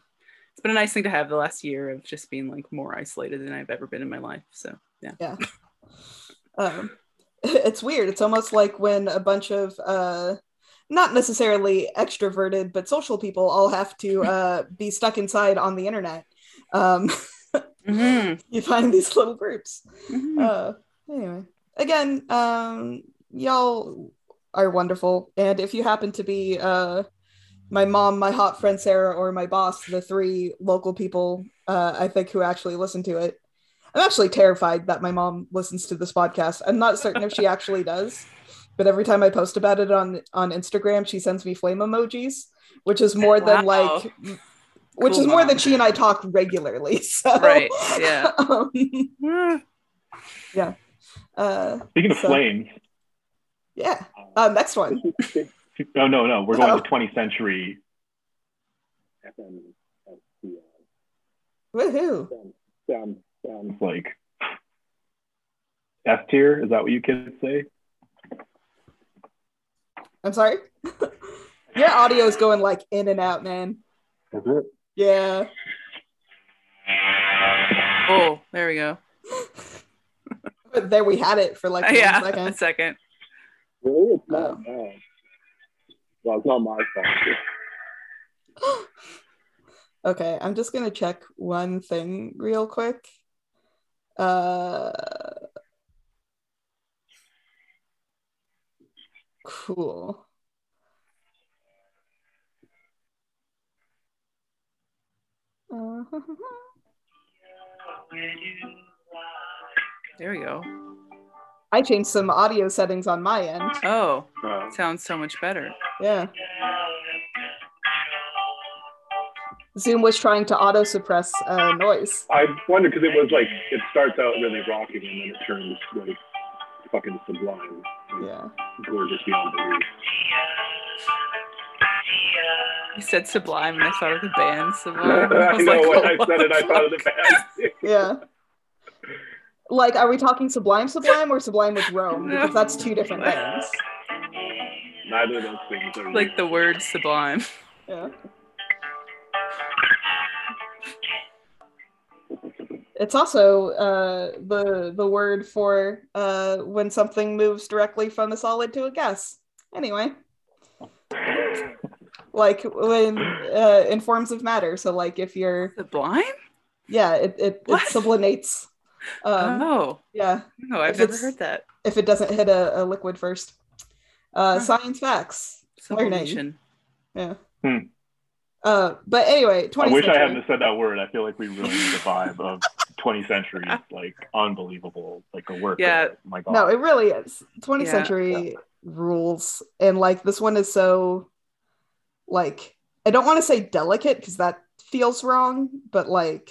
it's been a nice thing to have the last year of just being like more isolated than I've ever been in my life. So yeah. yeah. Um, it's weird. It's almost like when a bunch of uh, not necessarily extroverted but social people all have to uh, be stuck inside on the internet. Um, Mhm. you find these little groups. Mhm. Uh, anyway, again, um, y'all are wonderful, and if you happen to be uh, my mom, my hot friend Sarah, or my boss, the three local people uh, I think who actually listen to it. I'm actually terrified that my mom listens to this podcast. I'm not certain if she actually does, but every time I post about it on on Instagram, she sends me flame emojis, which is more than like, which Cool is more than she and I talk regularly. So, Right, yeah. um, Ah. uh, Speaking of So- flames, yeah. Uh, next one. no, no, no. We're going Oh. to 20th century. Woohoo! Sounds, sounds like F tier. Is that what you kids say? I'm sorry. Your audio is going like in and out, man. Is it? Yeah. Oh, there we go. But there we had it for like one yeah, second. a second. Really? It's not bad. Well, it's not my fault. Okay, I'm just gonna check one thing real quick. Uh, cool. Uh, There we go. I changed some audio settings on my end. Oh, Uh, sounds so much better. Yeah. Zoom was trying to auto suppress uh, noise. I wonder because it was like it starts out really rocking and then it turns like fucking sublime, Yeah. gorgeous beyond belief. You said Sublime, and I thought of the band Sublime. I was know like, when I said it, I thought of the band. Yeah. Like, are we talking Sublime Sublime or Sublime with Rome? Because that's two different things. Neither of those things are like the word Sublime. Yeah. It's also uh, the the word for uh, when something moves directly from a solid to a gas. Anyway, like when uh, in forms of matter. So, like if you're Sublime? yeah, it it, it sublimates. Um, oh, Yeah, no, I've if never heard that. if it doesn't hit a, a liquid first. Uh, Huh. Science facts. Learning. Sublimation. Yeah. Hmm. Uh, but anyway, I 20th wish I hadn't said that word. I feel like we ruined the vibe of 20th century. Like unbelievable, like a work. Yeah. of- my God. No, it really is. 20th Yeah. century rules. And like this one is so like I don't want to say delicate because that feels wrong, but like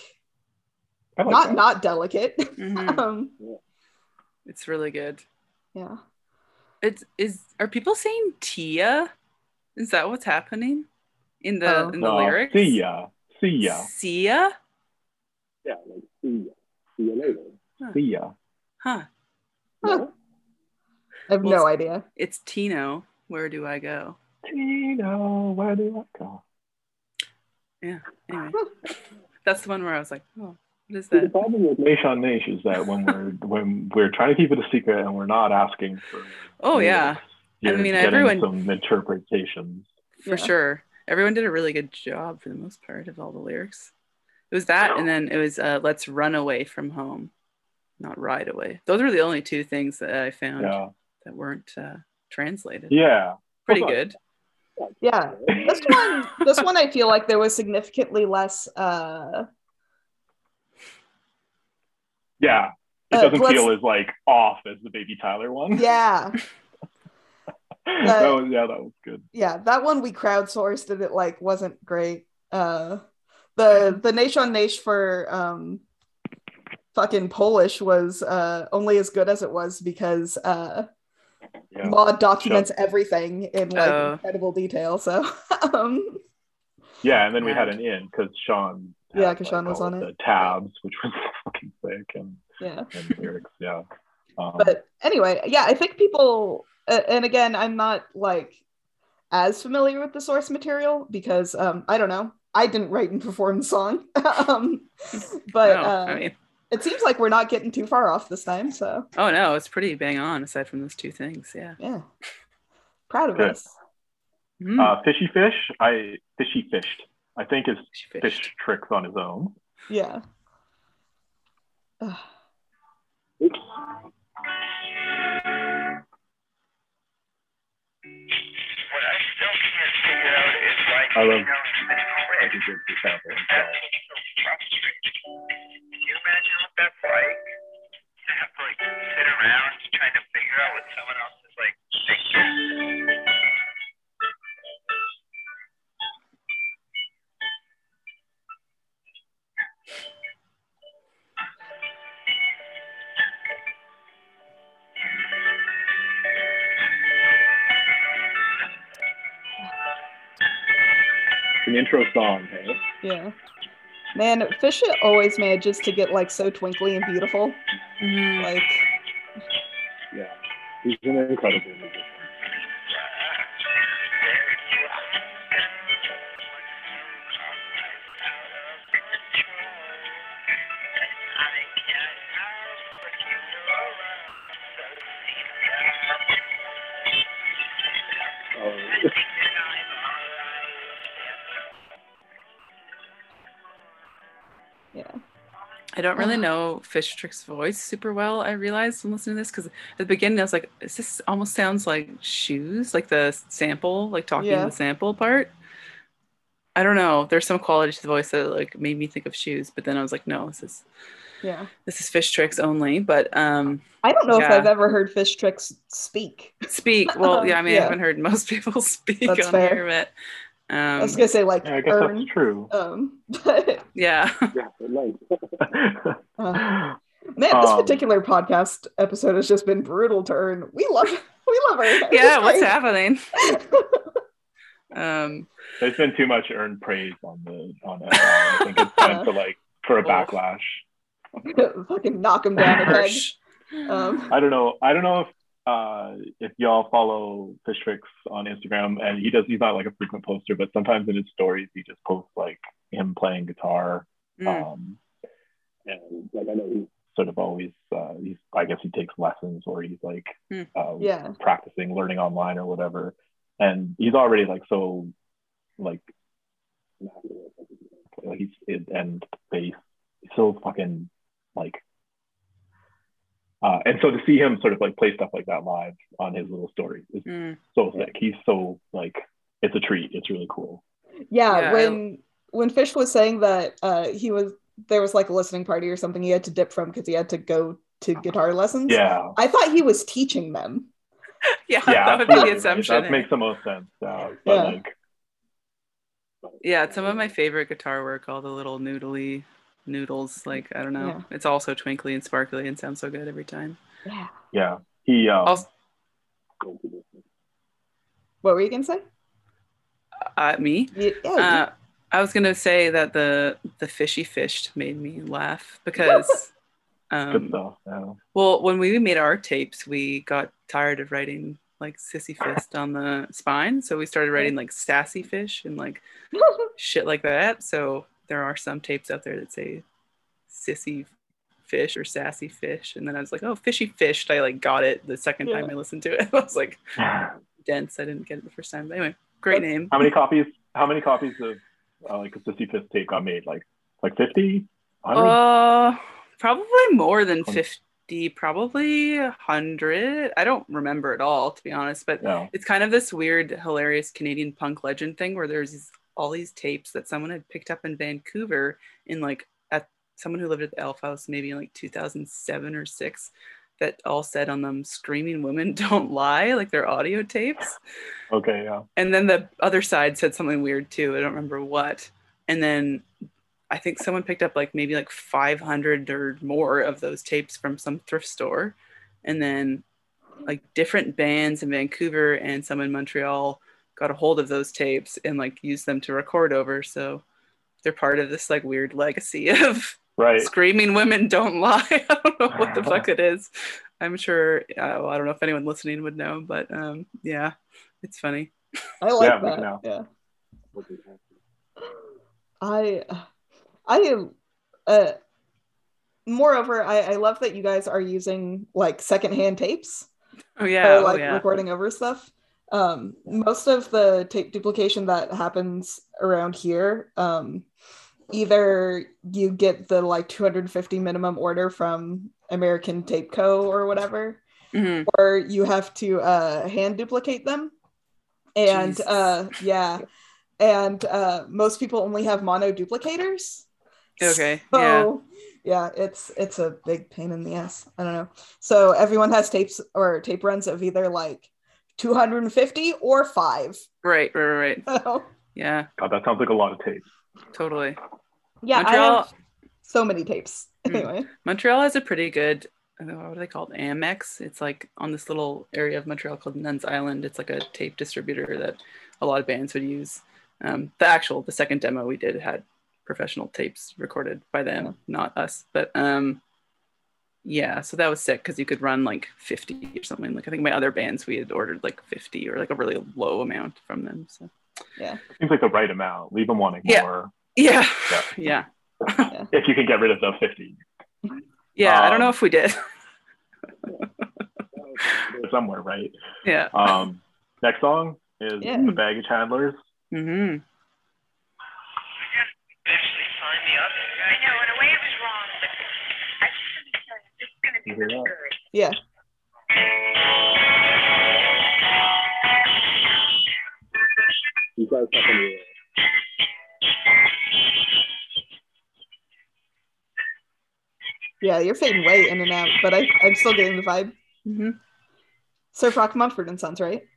like not that. not delicate. Mhm. um It's really good. yeah. It's is are people saying Tia? Is that what's happening in the Oh. in the No, lyrics? See ya. See ya. Sia? Yeah, like see ya. See you later. Huh. See ya. Huh. Huh. I have Well, no idea. It's Tino. Where do I go? Tino, where do I go? Anyway, that's the one where I was like, oh, what is that? the problem with Naysh on Naysh is that when we're when we're trying to keep it a secret and we're not asking for Oh yeah, you're I mean, getting everyone- some interpretations. for Yeah. sure. Everyone did a really good job for the most part of all the lyrics. It was that, and then it was uh, "Let's Run Away from Home." not ride away. Those were the only two things that I found Yeah. that weren't uh, translated. Yeah. Pretty Hold good. Yeah. This one this one I feel like there was significantly less uh Yeah. It Uh, doesn't feel as like off as the Baby Tyler one. yeah. that was yeah, that was good. Yeah, that one we crowdsourced and it like wasn't great. Uh the the Naysh on Naysh for um fucking Polish was uh only as good as it was because uh Yeah. Maud documents everything in like Oh. incredible detail. So um Yeah, and then we had an in because Sean. Yeah, had, 'cause Sean was on it. The tabs, which was fucking sick, and, yeah. and lyrics. Yeah. Um, But anyway, yeah, I think people uh, and again, I'm not like as familiar with the source material because um I don't know. I didn't write and perform the song. um but no, uh, I mean, it seems like we're not getting too far off this time, so oh no, it's pretty bang on aside from those two things. Yeah. yeah. Proud of Good. us. Mm, uh, fishy fish. I fishy fished. I think is she fish tricks on his own. Yeah. Ugh. Oops. I still can't figure out is like, I love- you know, the I think it's the sample That's himself. so frustrating. Can you imagine what that's like? To have to like sit around trying to figure out what someone else is like thinking. It's an intro song. Hey? Yeah. Man, Fish always manages to get like so twinkly and beautiful. Mhm. Like Yeah, he's an incredible musician. I don't really know Fish Trick's voice super well. I realized when listening to this because at the beginning I was like, "Is this almost sounds like shoes, like the sample, like talking Yeah. the sample part?" I don't know. There's some quality to the voice that like made me think of shoes, but then I was like, "No, this is Yeah. this is Fish Tricks only." But um, I don't know if I've ever heard Fish Tricks speak. speak. Well, yeah, I mean, Yeah. I haven't heard most people speak That's on fair. here, but I um, was gonna say like yeah, I guess Ern. that's true. Um but yeah. Yeah, like. uh, man, this Um, particular podcast episode has just been brutal to Ern. We love we love her. yeah, what's happening? Um, There's been too much earned praise on the on it. I think it's time to like for a Oh. backlash. Fucking knock him down a peg. Um I don't know. I don't know if uh if y'all follow Fish Tricks on Instagram and he does he's not like a frequent poster, but sometimes in his stories he just posts like him playing guitar. Mm. Um and like I know he's sort of always uh he's I guess he takes lessons or he's like Hmm. uh, yeah. practicing learning online or whatever. And he's already like so like like he's and bass he's so fucking like uh, and so to see him sort of like play stuff like that live on his little story is Mm. so sick. He's so like it's a treat. It's really cool. Yeah, Yeah, I- when when Fish was saying that uh he was there was like a listening party or something he had to dip from because he had to go to guitar lessons. Yeah. I thought he was teaching them. Yeah, Yeah, that would be the assumption. That makes the most sense. Uh, but Yeah. like Yeah, some of my favorite guitar work, all the little noodly noodles. Like I don't know, Yeah. it's all so twinkly and sparkly and sounds so good every time. Yeah. yeah. He um, Also, What were you gonna say? uh, me, Yeah, yeah, uh, I was gonna say that the the fishy fished made me laugh because, good um, stuff. Yeah. well, when we made our tapes, we got tired of writing like sissy fist on the spine, so we started writing like sassy fish and like shit like that. So there are some tapes out there that say sissy fish or sassy fish. And then I was like, oh, fishy fished. I like got it the second time I listened to it. I was like, dense. I didn't get it the first time. But anyway, great name. How many copies? How many copies of uh, like a Sissy fish tape got made? Like like 50? 100? Uh, probably more than Twenty. 50. 50, probably 100. I don't remember at all, to be honest, but Yeah. it's kind of this weird, hilarious Canadian punk legend thing where there's these, all these tapes that someone had picked up in Vancouver in like at someone who lived at the Elf House maybe in like 2007 or six that all said on them screaming women don't lie like they're audio tapes Okay, yeah. and then the other side said something weird too. I don't remember what. And then I think someone picked up like maybe like 500 or more of those tapes from some thrift store. And then like different bands in Vancouver and some in Montreal got a hold of those tapes and like used them to record over. So they're part of this like weird legacy of Right. screaming women don't lie. I don't know what the fuck it is. I'm sure, uh, well, I don't know if anyone listening would know, but um, yeah, it's funny. I like Yeah, we that. can now. Yeah. I I am uh moreover I, I love that you guys are using like secondhand tapes Oh yeah, for like oh, yeah. recording over stuff. Um most of the tape duplication that happens around here, um either you get the like 250 minimum order from American Tape Co. or whatever, Mhm. or you have to uh, hand duplicate them. And uh, yeah, and uh, most people only have mono duplicators. Okay, So yeah, it's it's a big pain in the ass. I don't know. So everyone has tapes or tape runs of either like 250 or five. Right, right, right, right. So, Yeah, God, that sounds like a lot of tapes. totally. yeah, I have so many tapes. Hmm. Anyway, Montreal has a pretty good. I don't know, What are they called? Amex. It's like on this little area of Montreal called Nuns Island. It's like a tape distributor that a lot of bands would use. Um, the actual, the second demo we did had professional tapes recorded by them, not us. But um, yeah, so that was sick because you could run like 50 or something. Like I think my other bands we had ordered like 50 or like a really low amount from them. So yeah, Seems like the right amount. Leave them wanting Yeah. more yeah, Yeah. yeah, if you can get rid of the 50. yeah. I don't know Um, if we did. Somewhere, right? yeah. Um, next song is Yeah. The Baggage Handlers. Mm-hmm. You, this is going to be You hear that? yeah, You guys up in the yeah, you're fading way in and out, but I I'm still getting the vibe. Mm-hmm. Surf Rock Mumford and Sons, right?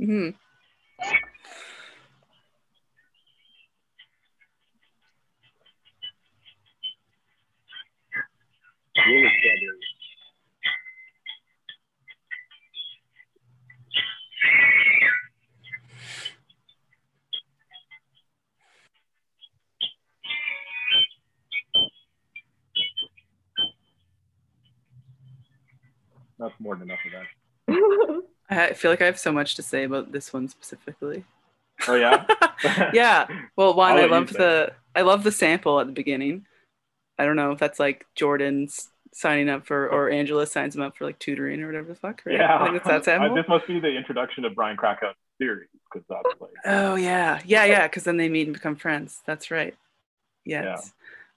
Mm-hmm. Really strawberry. That's more than enough of that. I feel like I have so much to say about this one specifically. Oh yeah. yeah. Well, one, I'll I love the I love the sample at the beginning. I don't know if that's like Jordan's signing up for or Angela signs him up for like tutoring or whatever the fuck. Right? Yeah. I think it's that I- this must be the introduction of Brian Krakow's series because that's like Oh yeah, yeah, yeah. Because then they meet and become friends. That's right. Yes.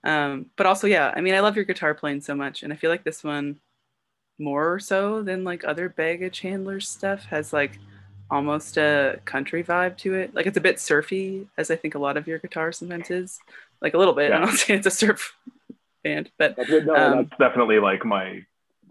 Um, but also, yeah. I mean, I love your guitar playing so much, and I feel like this one more so than like other baggage handlers stuff has like almost a country vibe to it. Like it's a bit surfy, as I think a lot of your guitar sometimes is. Like a little bit. Yeah. I'm not saying it's a surf band, but that's, no, Um, that's definitely like my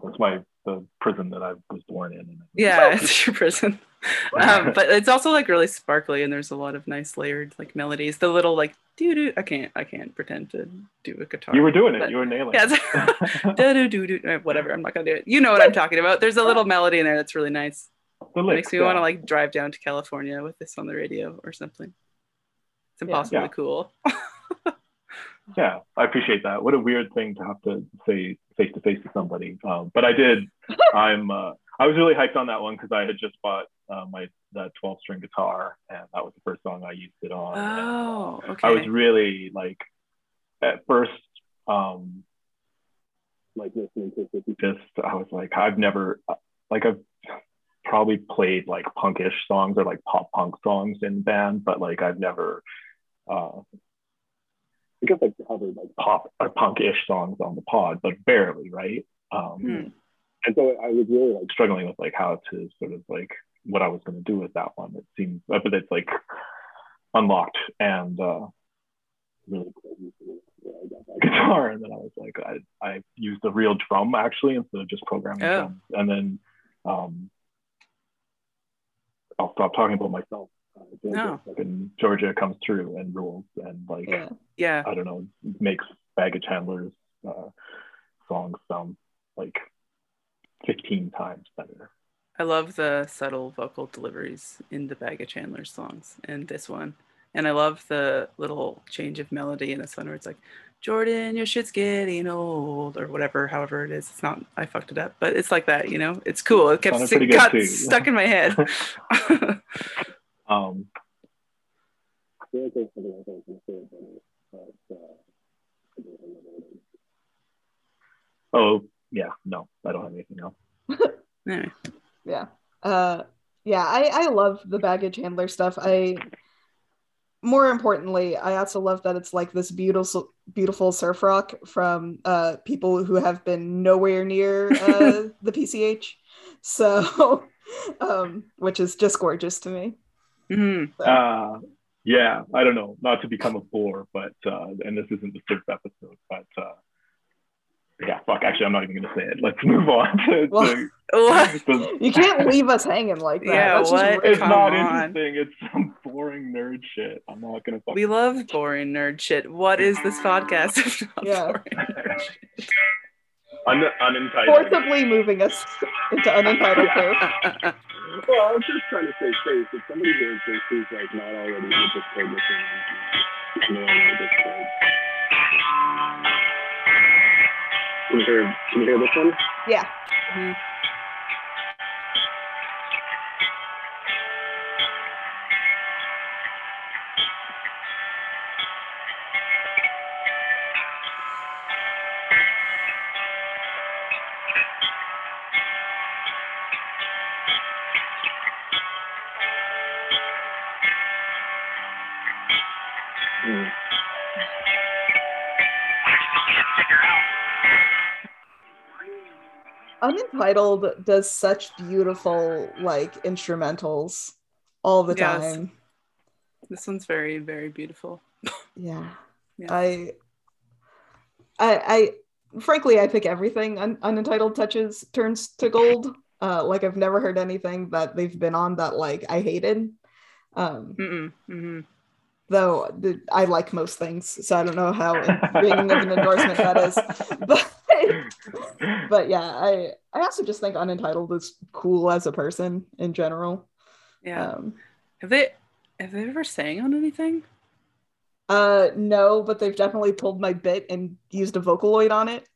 that's my the prison that I was born in. yeah, it's your prison. um, but it's also like really sparkly, and there's a lot of nice layered like melodies. The little like doo doo. I can't I can't pretend to do a guitar. You were doing it. You were nailing Yeah, doo doo doo doo. Whatever. I'm not gonna do it. You know what I'm talking about. There's a little melody in there that's really nice. It makes me yeah. want to like drive down to California with this on the radio or something. It's impossibly Yeah. cool. Yeah, I appreciate that. What a weird thing to have to say face to face to somebody. Um, but I did. I'm. Uh, I was really hyped on that one because I had just bought uh, my that 12 string guitar, and that was the first song I used it on. and, Oh, I was really like, at first, um, like listening to it, just I was like, I've never like I've probably played like punkish songs or like pop punk songs in band, but like I've never uh, I guess I've covered like pop or punk-ish songs on the pod, but barely, right? Um, Hmm. and so I was really like struggling with like how to sort of like what I was going to do with that one. It seems, uh, but it's like unlocked and uh, really cool. Yeah, I got that guitar, and then I was like, I, I used a real drum actually instead of just programming Oh. drums, and then um, I'll stop talking about myself. Georgia, No. fucking Georgia comes through and rules, and like Yeah. Yeah. I don't know, makes baggage handlers uh, songs sound like 15 times better. I love the subtle vocal deliveries in the baggage handlers songs and this one. And I love the little change of melody in this one where it's like, Jordan, your shit's getting old, or whatever, however it is. It's not, I fucked it up, but it's like that, you know? It's cool. It kept Sounded st- pretty good, got too. stuck in my head. Um, I feel like there's something else I was gonna say about it, but, uh, oh yeah, no, I don't have anything else. yeah. Uh yeah i i love the baggage handler stuff. I more importantly i also love that it's like this beautiful beautiful surf rock from uh people who have been nowhere near uh the pch so um which is just gorgeous to me So, Uh, yeah, I don't know, not to become a bore, but uh, and this isn't the first episode, but uh, yeah, fuck. Actually, I'm not even gonna say it. Let's move on to. Well- to What? the- you can't leave us hanging like that Yeah, That's what? rude. it's Come not on. interesting. It's some boring nerd shit. I'm not gonna. Fuck We love boring nerd shit. What is this podcast if not Yeah. boring nerd shit? Un- unentitled. forcibly moving us into unentitled proof Well, I was just trying to say face. If somebody hears this who's like not already in the Discord listening, you know, on the Discord. Can you hear? Can you hear this one? yeah Mhm. Unentitled does such beautiful like instrumentals all the Yes. time This one's very, very beautiful. yeah, Yeah. I, I i frankly i think everything un- unentitled touches turns to gold uh like i've never heard anything that they've been on that like i hated um Mm-mm. hmm though i like most things so i don't know how ringing of an endorsement that is but but yeah i i also just think unentitled is cool as a person in general Yeah. um have they have they ever sang on anything? uh no but they've definitely pulled my bit and used a vocaloid on it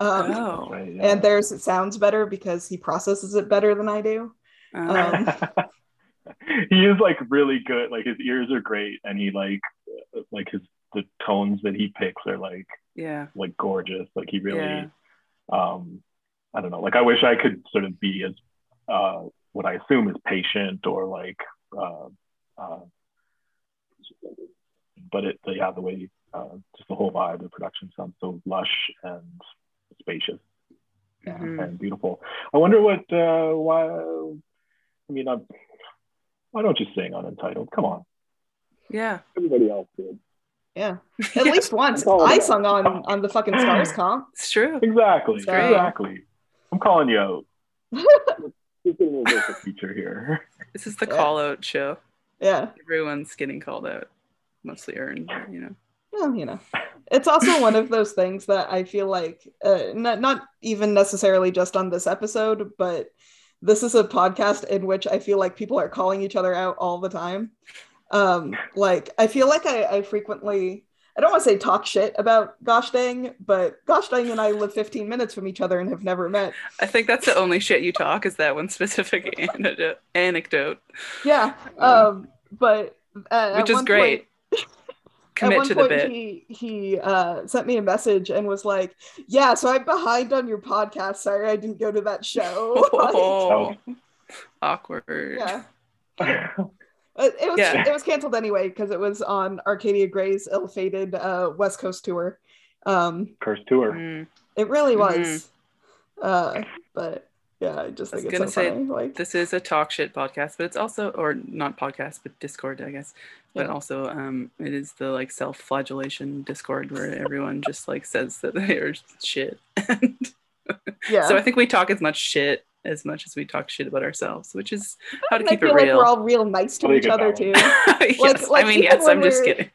um oh. Right, yeah. and theirs it sounds better because he processes it better than i do Um, he is like really good. Like his ears are great, and he like like his the tones that he picks are like yeah. like gorgeous. Like he really, Yeah. um, I don't know. Like I wish I could sort of be as uh, what I assume is patient or like, uh, uh, but it yeah the way uh, just the whole vibe, the production sounds so lush and spacious. Yeah, Mhm. and beautiful. I wonder what uh, why. I mean, I'm, why don't you sing on Unentitled? Come on, Yeah. everybody else did. Yeah at least once i sung on on the fucking stars comp It's true. Exactly, It's great. exactly. I'm calling you out. Just getting a little bit of a feature here. This is the Yeah. call out show. yeah Everyone's getting called out. Mostly earned, you know. well you know it's also one of those things that i feel like uh, not, not even necessarily just on this episode but this is a podcast in which i feel like people are calling each other out all the time um like i feel like i, I frequently i don't want to say talk shit about gosh dang but gosh dang and i live 15 minutes from each other and have never met I think that's the only shit you talk is that one specific anecdote. anecdote yeah um but uh, which at is one great. point- Commit at one to the point bit. he he uh sent me a message and was like yeah so i'm behind on your podcast sorry i didn't go to that show Like, Oh, awkward. yeah It was Yeah. it was canceled anyway because it was on Arcadia Gray's ill-fated uh, West Coast tour. Um, Cursed tour. Mm. it really was. Mhm. Uh, but yeah, I just I was think it's gonna so say, funny. Like, This is a talk shit podcast, but it's also, or not podcast, but Discord, I guess. But Yeah. also, um, it is the like self-flagellation Discord where everyone just like says that they are shit. And yeah. So I think we talk as much shit as much as we talk shit about ourselves, which is how to I keep feel it like real. we're all real nice to Well, you each other too. yes, like, I mean, even yes, when I'm just we're- kidding.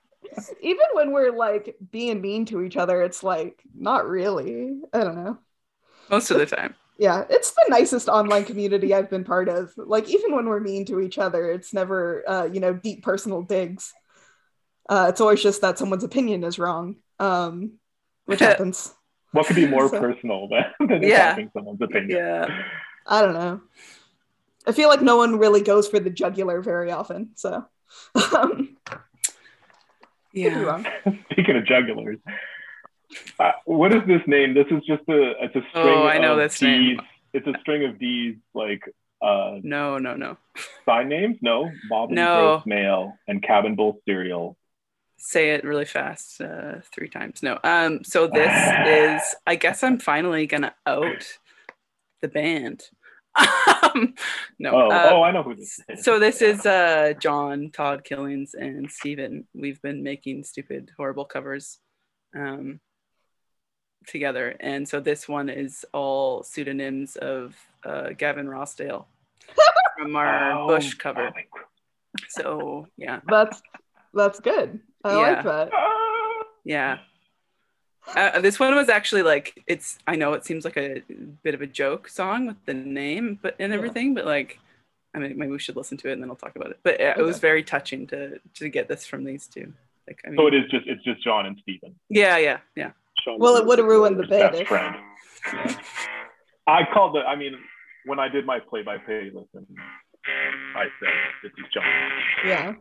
Even when we're like being mean to each other, it's like not really. I don't know. Most of the time. Yeah, it's the nicest online community I've been part of. Like even when we're mean to each other, it's never uh, you know deep personal digs. Uh, it's always just that someone's opinion is wrong, um, which happens. What could be more So- personal than, than Yeah. attacking someone's opinion? Yeah. I don't know. I feel like no one really goes for the jugular very often. So, um, Yeah. Speaking of jugulars, uh, what is this name? This is just a it's a string Oh, I know of this D's. name. It's a string of D's like uh No, no, no. sign names. No, Bob and No. Gross Mail and Cabin Bull cereal. Say it really fast, uh, three times. No. Um. So this is. I guess I'm finally gonna out the band. Um, no. Oh, uh, oh, I know who this is. So this is uh, John, Todd Killings, and Steven. We've been making stupid, horrible covers um, together, and so this one is all pseudonyms of uh, Gavin Rossdale from our Oh, Bush cover. my- So yeah, That's that's good. I Yeah. like that. Ah. yeah. Uh, this one was actually like it's. I know it seems like a bit of a joke song with the name, but and Yeah. everything, but like. I mean, maybe we should listen to it and then I'll talk about it. But uh, it was very touching to to get this from these two. Like, I mean, So it is just it's just John and Stephen. Yeah, yeah, yeah. Sean Well, it would've ruined the Best bit if- friend. I called it. I mean, when I did my play-by-play listen, I said this is John. Yeah.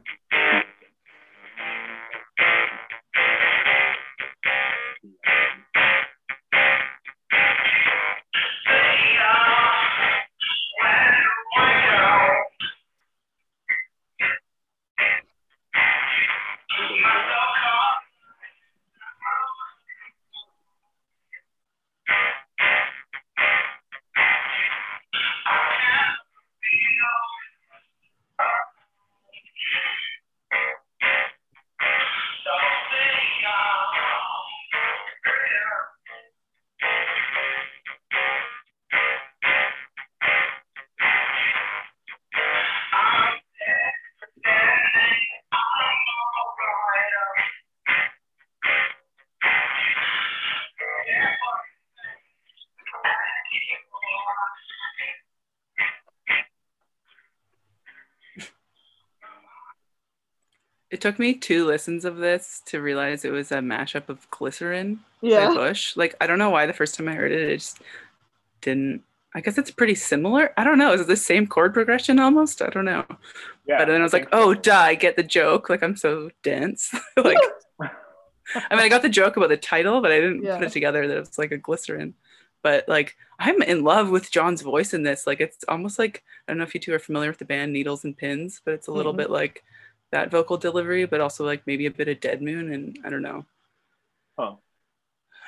It took me two listens of this to realize it was a mashup of Glycerin by Yeah. Bush. Like, I don't know why the first time I heard it, it just didn't. I guess it's pretty similar. I don't know. Is it the same chord progression almost? I don't know. Yeah, but then I was like, oh, duh, I get the joke. Like, I'm so dense. like, I mean, I got the joke about the title, but I didn't Yeah. put it together that it was like a glycerin. But like, I'm in love with John's voice in this. Like, it's almost like I don't know if you two are familiar with the band Needles and Pins, but it's a little Mhm. bit like that vocal delivery, but also like maybe a bit of Dead Moon, and I don't know. Huh.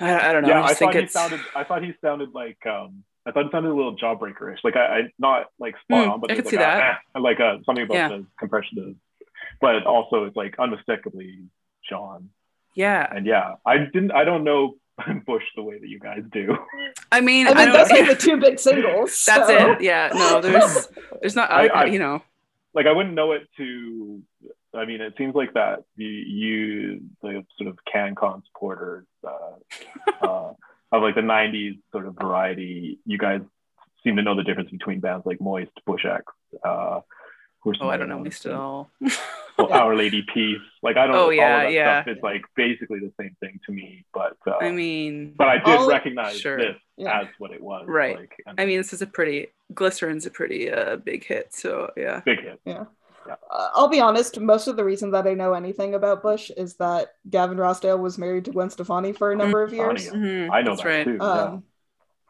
I, I don't know. Yeah, I I, think thought he sounded. I thought he sounded like. um I thought it sounded a little jawbreakerish. Like I, I not like spot Hmm, on, but I could was see a, that. eh, like uh something about Yeah. the compression of. But also, it's like unmistakably John. yeah. And yeah, I didn't. I don't know Bush the way that you guys do. I mean, I I, mean, don't. those are the two big singles. That's so- it. Yeah. No, there's there's not. I- I, I- you know. like I wouldn't know it to. I mean, it seems like that you, you the sort of CanCon supporters uh, uh, of like the '90s sort of variety. You guys seem to know the difference between bands like Moist, Bush X. Uh, who are Oh, I don't know ones? least at all. Well, Our Lady Peace. Like I don't. Oh, all yeah, of that yeah. Stuff. It's like basically the same thing to me, but uh, I mean, but I did all- recognize Sure. this Yeah. as what it was. Right. Like, and I mean, this is a pretty glycerin's a pretty uh, big hit. So yeah. big hit. Uh, I'll be honest, most of the reason that I know anything about Bush is that Gavin Rossdale was married to Gwen Stefani for a number of years. Stefani. Mhm, I know that's that right. too. Um,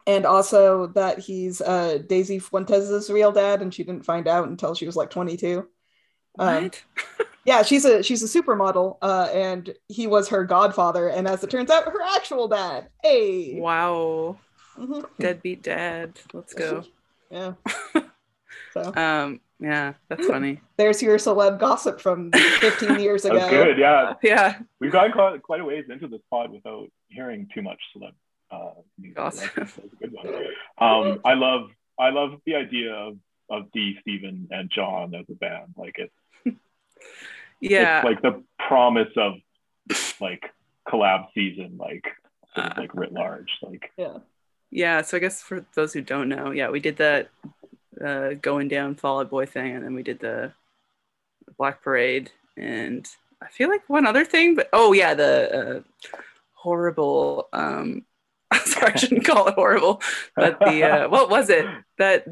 and also that he's uh, Daisy Fuentes' real dad, and she didn't find out until she was like 22. Um, What? yeah, she's a she's a supermodel, uh, and he was her godfather, and as it turns out, her actual dad. Hey, Wow. Mhm. Deadbeat dad. Let's go. yeah. so Um, yeah, that's funny. there's your celeb gossip from 15 years ago. That's good. Yeah, Yeah. we've gotten quite, quite a ways into this pod without hearing too much celeb. Uh, music. Gossip. That's, that's a good one. Um, I love I love the idea of of Dee, Steven, and John as a band. Like it's Yeah. it's like the promise of like collab season, like sort of Uh, like writ large. Like Yeah. Yeah, so I guess for those who don't know, yeah, we did that uh, going down Fall Out Boy thing, and then we did the Black Parade, and I feel like one other thing, but oh yeah, the uh, horrible. Um, sorry, I shouldn't call it horrible, but the uh, what was it that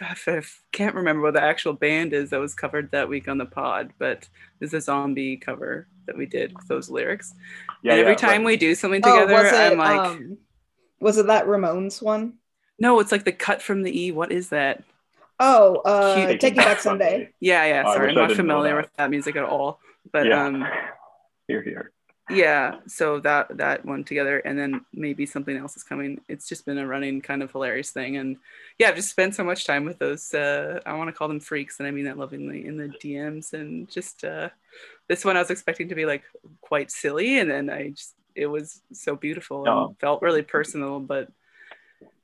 I can't remember what the actual band is that was covered that week on the pod, but there's a zombie cover that we did with those lyrics. yeah, and every yeah, time right. we do something Oh, together, was it? I'm like, um, was it that Ramones one? no, it's like the cut from the E. What is that? Oh, uh, Taking Taking Back Sunday. Yeah, yeah. Oh, I Sorry, wish I'm not familiar that. with that music at all. But yeah. um, here, here. yeah. So that that one together, and then maybe something else is coming. It's just been a running kind of hilarious thing, and yeah, I've just spent so much time with those. Uh, I want to call them freaks, and I mean that lovingly in the DMs, and just uh, this one I was expecting to be like quite silly, and then I just it was so beautiful and Oh. felt really personal, but.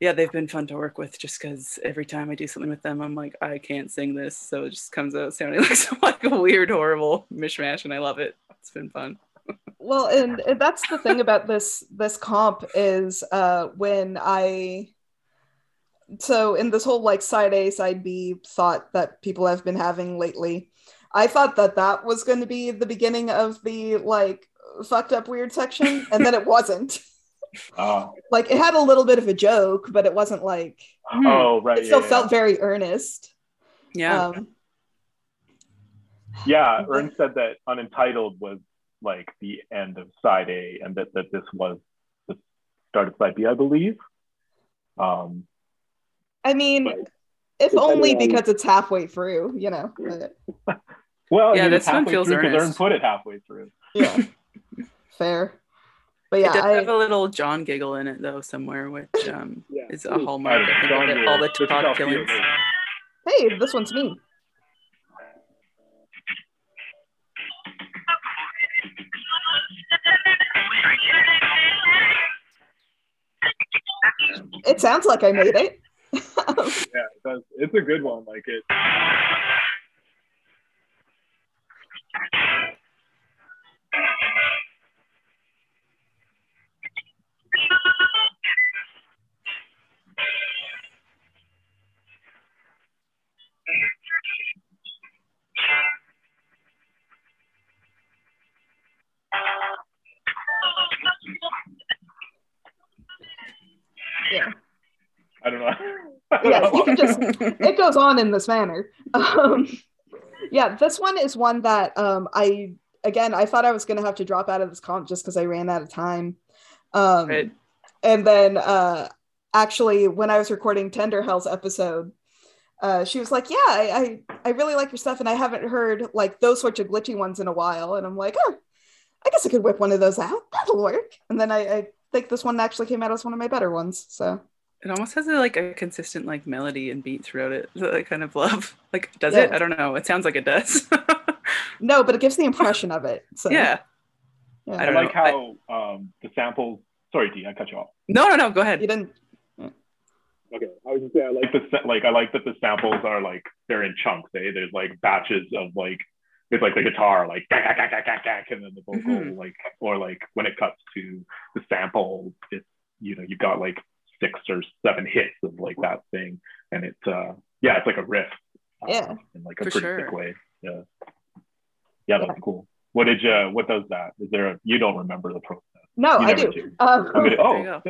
Yeah, they've been fun to work with just because every time I do something with them, I'm like, I can't sing this. So it just comes out sounding like some like a weird, horrible mishmash, and I love it. It's been fun. Well, and, that's the thing about this this comp is uh, when I so in this whole like side A side B thought that people have been having lately, I thought that that was going to be the beginning of the like fucked up weird section, and then it wasn't. Oh, like it had a little bit of a joke, but it wasn't like Hmm. oh, right. it still yeah, felt very earnest. Yeah. Um, yeah. yeah, Ern said that Unentitled was like the end of side A, and that that this was the start of side B, I believe. Um, I mean, But- if only because it's halfway through, you know. well, Yeah, I mean, this one halfway feels through 'cause earnest. Ern put it halfway through. yeah, fair. But yeah, it does I, have a little John giggle in it though somewhere, which um, Yeah. is a hallmark. I think, of all the this is Tupac how killings. Hey, this one's me. It sounds like I made it. Yeah, it does. It's a good one. Like it. Yeah. I don't know. Yeah, you can just it goes on in this manner. Um, yeah, this one is one that um, I again I thought I was gonna have to drop out of this comp just because I ran out of time. Um, Right. And then uh, actually, when I was recording Tender Hell's episode, uh, she was like, "Yeah, I, I I really like your stuff, and I haven't heard like those sorts of glitchy ones in a while." And I'm like, "Oh, I guess I could whip one of those out. That'll work." And then I, I think this one actually came out as one of my better ones. So It almost has a, like a consistent like melody and beat throughout it that I kind of love. Like, does Yeah. it? I don't know. It sounds like it does. no, but it gives the impression of it. So yeah. yeah. I I don't like know. how um, the samples. Sorry, D, I cut you off. No, no, no. Go ahead. you didn't. Okay, I was just saying, I like the sa- like I like that the samples are like they're in chunks. Eh? There's like batches of like it's like the guitar like gack, gack, gack, gack, gack, and then the vocal Mhm. like or like when it cuts to the sample, it's you know you've got like six or seven hits of like that thing, and it's uh yeah it's like a riff. uh, Yeah. in like a pretty sure. sick way. Yeah, yeah, that's cool. What did you? What does that? Is there a? You don't remember the process? No, You I do. do. Um, gonna, you oh,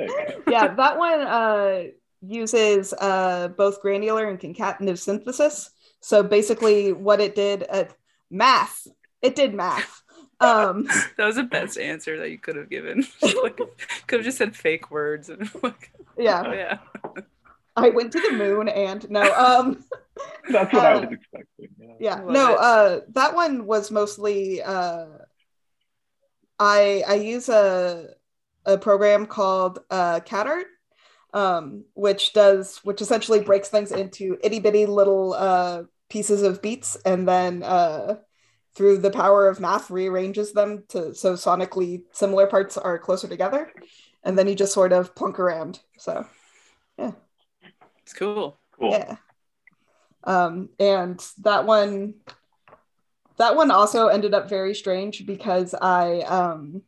yeah, that one uh, uses uh, both granular and concatenative synthesis. So basically, what it did at math, it did math. Um, That was the best answer that you could have given. like, could have just said fake words and like, yeah, oh, yeah. I went to the moon and no, um, That's what I Uh, was expecting. Yeah. yeah no uh that one was mostly uh i i use a a program called uh catart um which does which essentially breaks things into itty bitty little uh pieces of beats and then uh through the power of math rearranges them to so sonically similar parts are closer together and then you just sort of plunk around so yeah. It's cool. Cool. yeah. Um, and that one, that one also ended up very strange because I, um,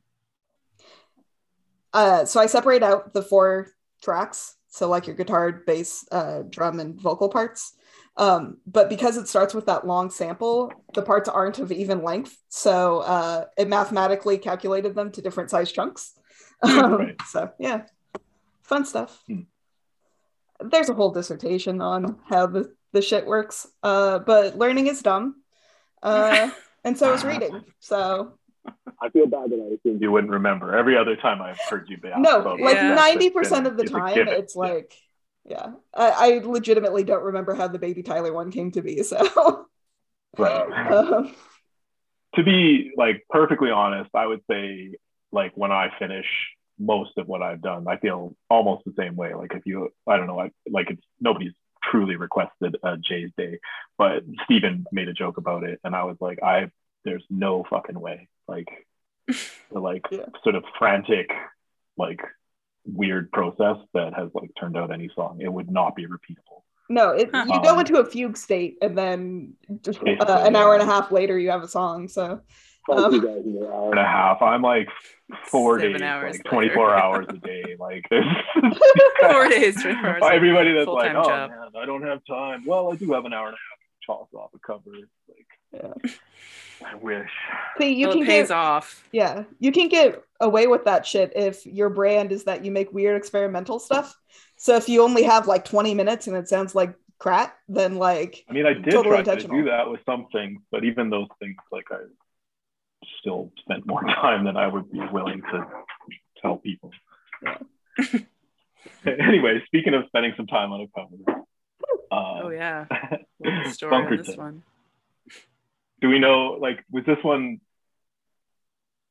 uh, so I separate out the four tracks, so like your guitar, bass, uh, drum, and vocal parts. Um, but because it starts with that long sample, the parts aren't of even length, so uh, it mathematically calculated them to different size chunks. Um, Right. So yeah, fun stuff Hmm. there's a whole dissertation on how the, the shit works. Uh, but learning is dumb. Uh, and so is reading. So I feel bad that I assumed you wouldn't remember. Every other time I've heard you be asked no, about like ninety it's percent of the time, it's like, yeah, I, I legitimately don't remember how the baby Tyler one came to be. So, right. um, to be like perfectly honest, I would say like when I finish most of what I've done, I feel almost the same way. Like if you, I don't know, I, like it's nobody's truly requested a Jay's Day, but Stephen made a joke about it, and I was like, I there's no fucking way. Like the like Yeah. sort of frantic, like weird process that has like turned out any song. It would not be repeatable. no, it, Huh. you go into a fugue state, and then just, uh, an hour and a half later, you have a song. So, Um, you guys in an hour and a half. I'm like four Seven days, hours like 24 hours a day. Like there's Four days, 24 hours. everybody that's like, oh job. man, I don't have time. Well, I do have an hour and a half to chalk off a cover. Like, Yeah. I wish. see, you well, can it pays get off. Yeah, you can get away with that shit if your brand is that you make weird experimental stuff. So if you only have like 20 minutes and it sounds like crap, then like I mean, I did Totally try to do that with some things, but even those things, like I still spent more time than I would be willing to tell people. anyway, speaking of spending some time on a cover. Uh, Oh yeah. Story on this one? Do we know, like, was this one?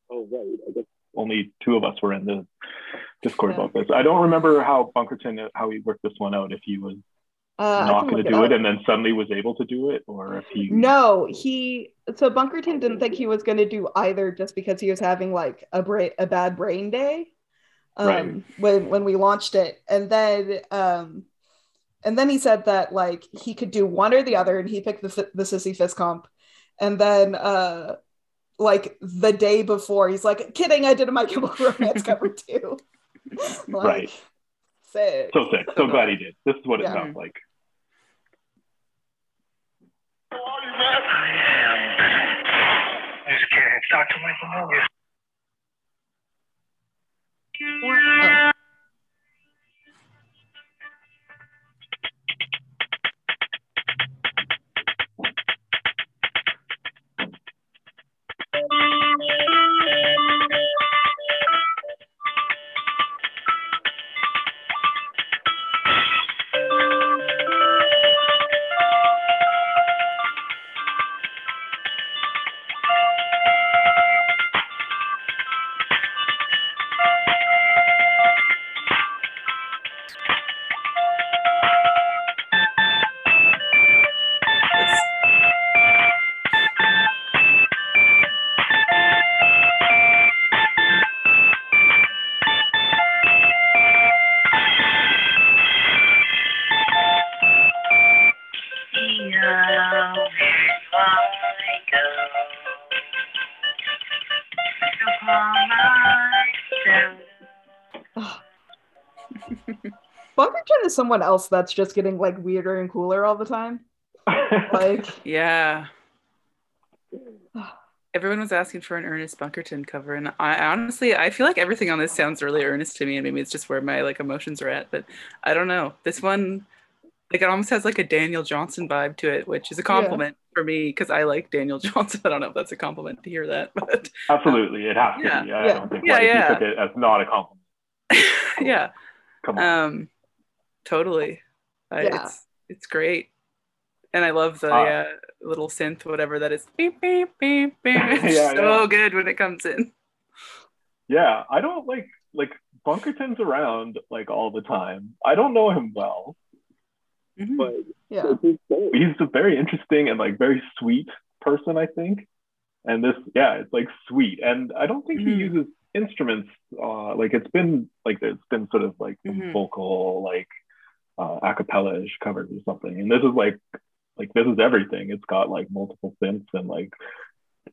Oh, right. I guess only two of us were in the Discord Yeah. about this. I don't remember how Bunkerton, how he worked this one out, if he was uh, not going to do up. it and then suddenly was able to do it, or if he. No, he so Bunkerton didn't think he was going to do either just because he was having like a a bad brain day. Um Right. when when we launched it and then um and then he said that like he could do one or the other and he picked the the sissy fist comp and then uh like the day before he's like kidding I did a My Chemical Romance cover too. like, Right. Sick. So sick. So glad he did. This is what it sounds like. I am. Just kidding. It's Dr. Michael Miller. Oh. Is someone else that's just getting like weirder and cooler all the time. Like, yeah. Everyone was asking for an Ernest Bunkerton cover, and I honestly I feel like everything on this sounds really earnest to me, and maybe it's just where my like emotions are at. But I don't know. This one, like, it almost has like a Daniel Johnston vibe to it, which is a compliment for me because I like Daniel Johnston. I don't know if that's a compliment to hear that, but Absolutely, it has to Yeah. be. I Yeah. don't think Yeah, like, yeah. you took it as not a compliment. yeah, Come on. um, totally. I, Yeah. It's it's great. And I love the Ah. uh, little synth, whatever that is. Beep, beep, beep, beep. It's Yeah, so yeah. good when it comes in. Yeah, I don't like like Bunkerton's around like all the time. I don't know him well, Mhm. but Yeah. he's a very interesting and like very sweet person, I think. And this, yeah, it's like sweet. And I don't think Mhm. he uses instruments. Uh, like it's been like there's been sort of like some Mhm. vocal like uh, acapella-ish covers or something. And this is like like this is everything. It's got like multiple synths and like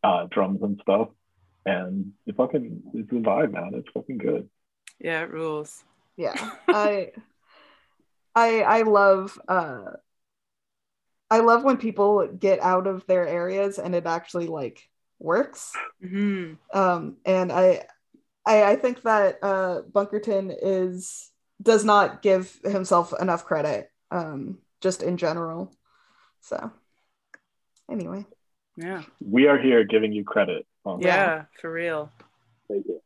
uh, drums and stuff. And it fucking it's a vibe, man. It's fucking good. Yeah, it rules. yeah i i i love uh i love when people get out of their areas and it actually like works hmm um and i i i think that uh bunkerton is does not give himself enough credit um just in general so anyway Yeah. We are here giving you credit. On Yeah, for real. Thank you.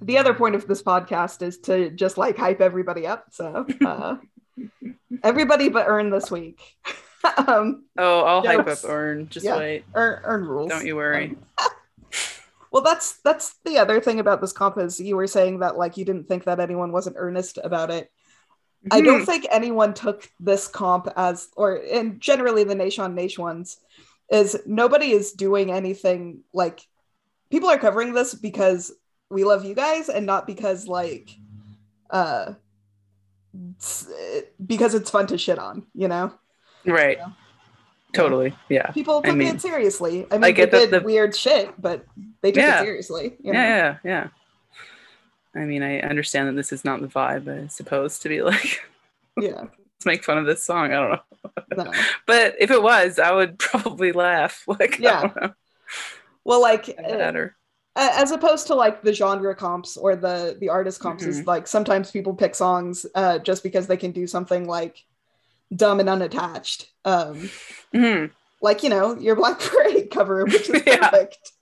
the other point of this podcast is to just like hype everybody up so uh everybody but Ern this week um Oh, I'll hype up Ern. Just Yeah. wait. Ern, Ern rules Don't you worry. Well that's that's the other thing about this comp is you were saying that like you didn't think that anyone wasn't earnest about it i don't Mhm. think anyone took this comp as or and generally the Naysh on Naysh ones is nobody is doing anything like people are covering this because we love you guys and not because like uh it's- because it's fun to shit on you know Right. Yeah. Totally. Yeah. people I mean, it seriously i mean I they get that did the- weird shit but they took Yeah. it seriously you know? Yeah, yeah, yeah. I mean, I understand that this is not the vibe, it's supposed to be like, yeah let's make fun of this song. I don't know. no. But if it was, I would probably laugh. Like, Yeah. I don't know. well like uh, at her. a- as opposed to like the genre comps or the the artist comps Mm-hmm. is like sometimes people pick songs uh just because they can do something like dumb and unattached um Mhm. like you know your black parade cover which is Yeah. perfect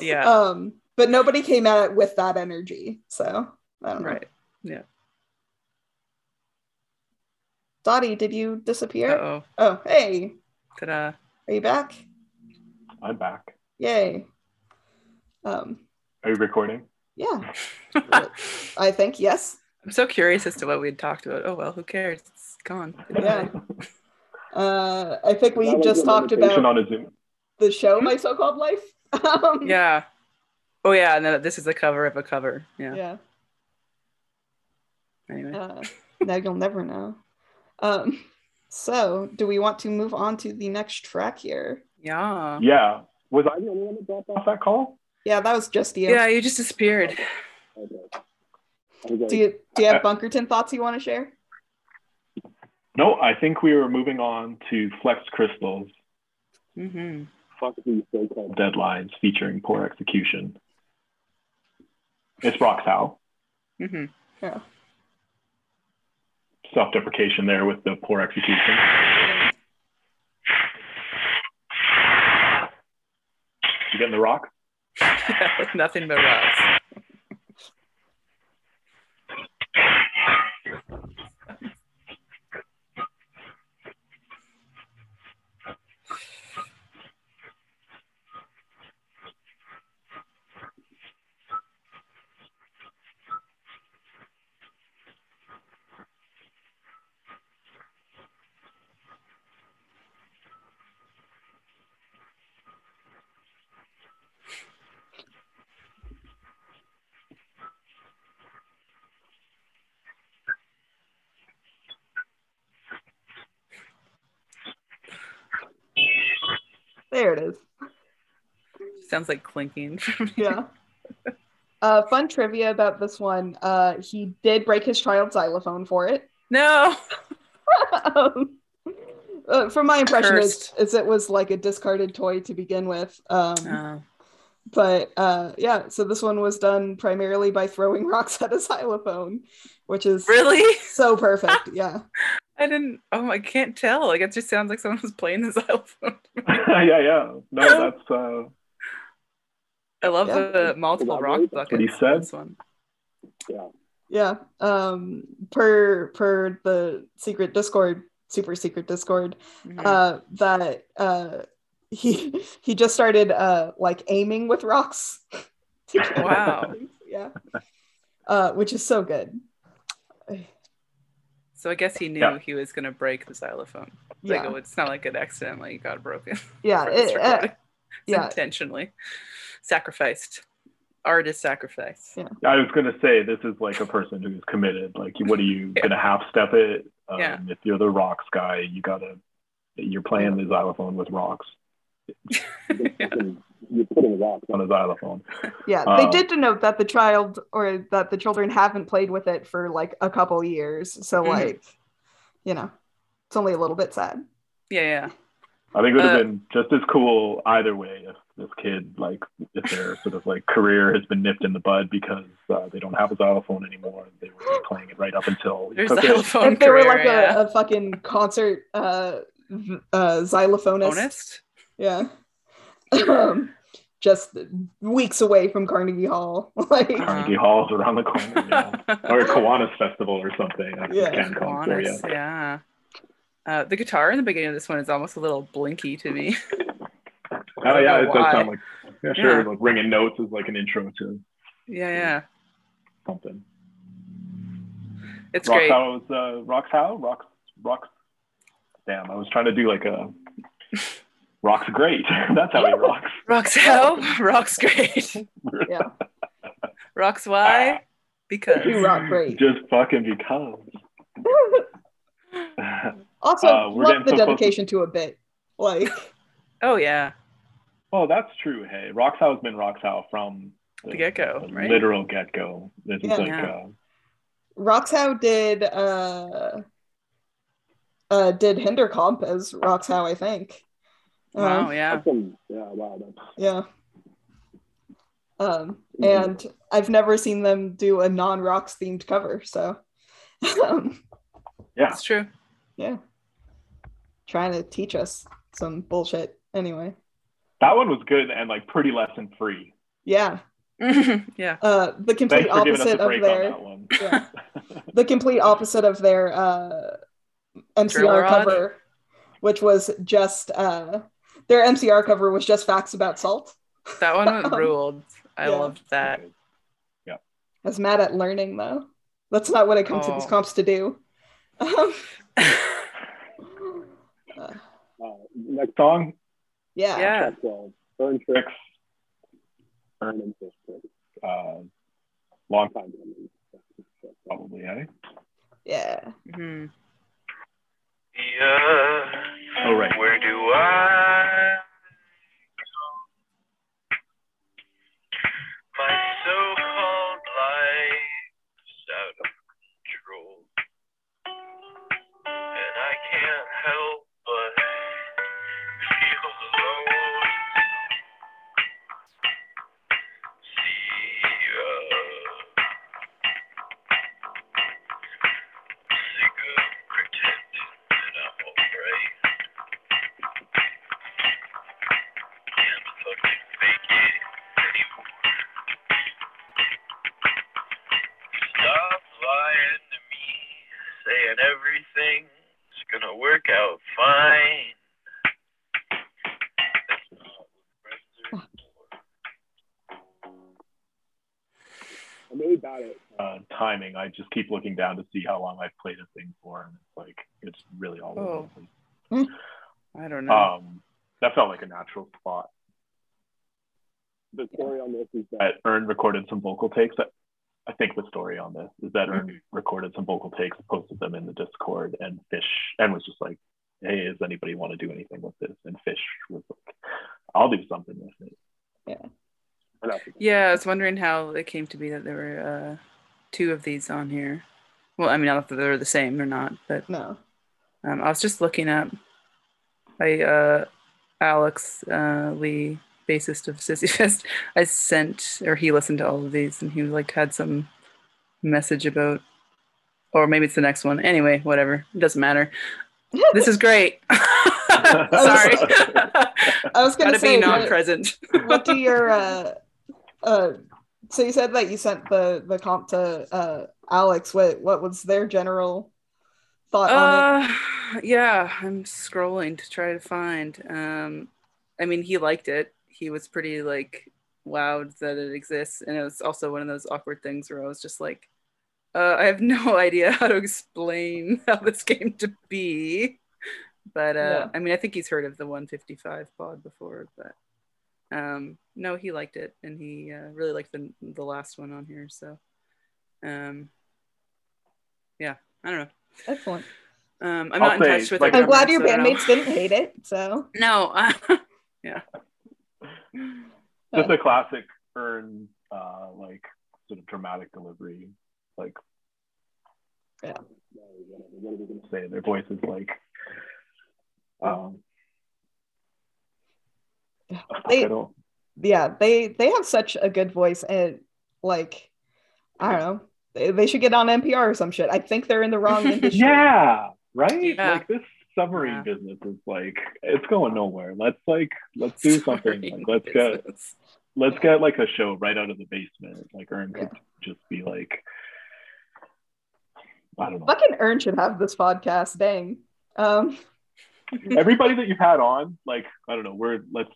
Yeah. um but nobody came at it with that energy so i don't know right. Yeah. Dottie did you disappear Uh oh. oh hey Ta-da. are you back I'm back. yay um Are you recording? yeah i think yes I'm so curious as to what we had talked about. Oh well, who cares? It's gone. Yeah. uh i think we just talked about on a Zoom. the show my so-called life um, Yeah. Oh yeah, and then this is a cover of a cover. Yeah. yeah Anyway. uh, now you'll never know um so do we want to move on to the next track here Yeah. Yeah. Was I the only one that dropped off that call? yeah that was just you Yeah, you just disappeared. do you do you have bunkerton thoughts you want to share No, I think we were moving on to Flex Crystals. Mm-hmm. Fuck these so-called deadlines featuring poor execution. It's Roxhow. Mm-hmm. yeah Self-deprecation there with the poor execution. You getting the rock? Yeah, nothing but rocks. There it is Sounds like clinking. yeah uh fun trivia about this one uh he did break his child xylophone for it no. um, uh, from my impression is, is it was like a discarded toy to begin with um Oh. but uh yeah so this one was done primarily by throwing rocks at a xylophone which is Really? so perfect yeah I didn't. Oh, I can't tell. Like it just sounds like someone was playing the xylophone. yeah, yeah. No, that's uh, I love Yeah. the multiple rock That's buckets. what he in said. This one. yeah um per per the secret discord super secret Discord Mhm. uh, that uh, he he just started uh, like aiming with rocks. Wow. Yeah. Uh, which is so good. So I guess he knew Yeah. he was gonna break the xylophone. Like, Yeah. oh, it's not like it accidentally got broken. Yeah. it- uh. It's yeah. intentionally sacrificed. Artist sacrifice. Yeah. I was gonna say this is like a person who's committed. Like, what are you Yeah. gonna half step it? Um, Yeah. If you're the rocks guy, you gotta. You're playing the xylophone with rocks. You're putting rocks on a xylophone. Yeah, they Um, did denote that the child or that the children haven't played with it for like a couple years. So Mhm. like, you know, it's only a little bit sad. Yeah, yeah. I think it would have Uh, been just as cool either way if this kid, like, if their sort of like career has been nipped in the bud because uh, they don't have a xylophone anymore. They were playing it right up until he There's took it. xylophone if they were like yeah. a, a fucking concert uh, uh xylophonist, Honest? Yeah, um, just weeks away from Carnegie Hall, like. Carnegie Hall's around the corner, yeah. or Kiwanis Festival or something. That's Yeah. yeah. CanCon for you. Yeah. Uh, the guitar in the beginning of this one is almost a little blinky to me. Oh yeah, know it does sound like yeah, sure. Yeah. Like ringing notes is like an intro to yeah, yeah. something. It's Rock great. House, uh, Rocks How? Rocks, Rocks. Damn, I was trying to do like a Rock's great. That's how he rocks. Rocks how? Rocks great. yeah, Rocks why? Because. you rock great. Just fucking because. Also, Uh, we're love the so close to- dedication to a bit, like Oh yeah, oh, that's true. Hey, Rocks How has been Rocks How from the get go, right? literal get go. This Yeah. is like Yeah. uh, Roxhow did uh uh did Hinderkomp as Roxhow, I think. Wow, Uh, yeah. some, yeah, wow, that's yeah. Um and I've never seen them do a non-rocks themed cover, so um, yeah. It's true. yeah. Trying to teach us some bullshit anyway. That one was good and like pretty lesson free. Yeah. yeah. Uh the complete Thanks for giving us opposite of break on their yeah. the complete opposite of their uh, Drill MCR cover, which was just uh, their MCR cover was just facts about salt. That one ruled. I Yeah. loved that. Yeah. I was mad at learning though. That's not what I come to these Oh. comps to do. Um, uh, Uh, next song, yeah. Yeah. Track 12, Burn Tricks, Burn and Fish Tricks. Uh, long time coming, probably, eh? Yeah. Mhm. Yeah. Oh, right. Where do I I just keep looking down to see how long I've played a thing for, and it's like it's really all over Oh. the place. I don't know. Um, that felt like a natural spot. The story on this is that Ern recorded some vocal takes. That, I think the story on this is that Ern recorded some vocal takes, posted them in the Discord, and Fish and was just like, "Hey, does anybody want to do anything with this?" And Fish was like, "I'll do something with it." Yeah. Or not something. yeah, I was wondering how it came to be that there were uh, two of these on here. Well, I mean, I don't that they're the same or not, but No. um, I was just looking up. I uh, Alex uh, Lee, bassist of Sissy Fist, I sent or he listened to all of these and he like had some message about, or maybe it's the next one. Anyway, whatever, it doesn't matter. This is great. Sorry, I was gonna gotta say be what- non-present. what do your uh uh so you said that you sent the the comp to uh alex what what was their general thought on it? Uh, yeah, I'm scrolling to try to find. Um, I mean, he liked it. He was pretty like wowed that it exists, and it was also one of those awkward things where I was just like, uh, I have no idea how to explain how this came to be. But uh, Yeah. I mean, I think he's heard of the 155 pod before, but um, no, he liked it, and he uh, really liked the the last one on here. So, um, yeah, I don't know. Excellent. Um, I'm I'll not in touch with. like- I'm glad your so bandmates didn't hate it. So know. yeah. Just a classic Ern, uh, like sort of dramatic delivery, like. Yeah. What are we gonna say? Their voice is like. Um, They- I don't. yeah, they they have such a good voice and like I don't know. They, they should get on NPR or some shit. I think they're in the wrong industry. Yeah, right. Yeah. Like this submarine Yeah. business is like it's going nowhere. Let's like let's do something. Like, let's get let's get like a show right out of the basement. Like Ern could just be like, I don't know. Fucking Ern should have this podcast. Dang. Um, everybody that you've had on, like, I don't know, we're let's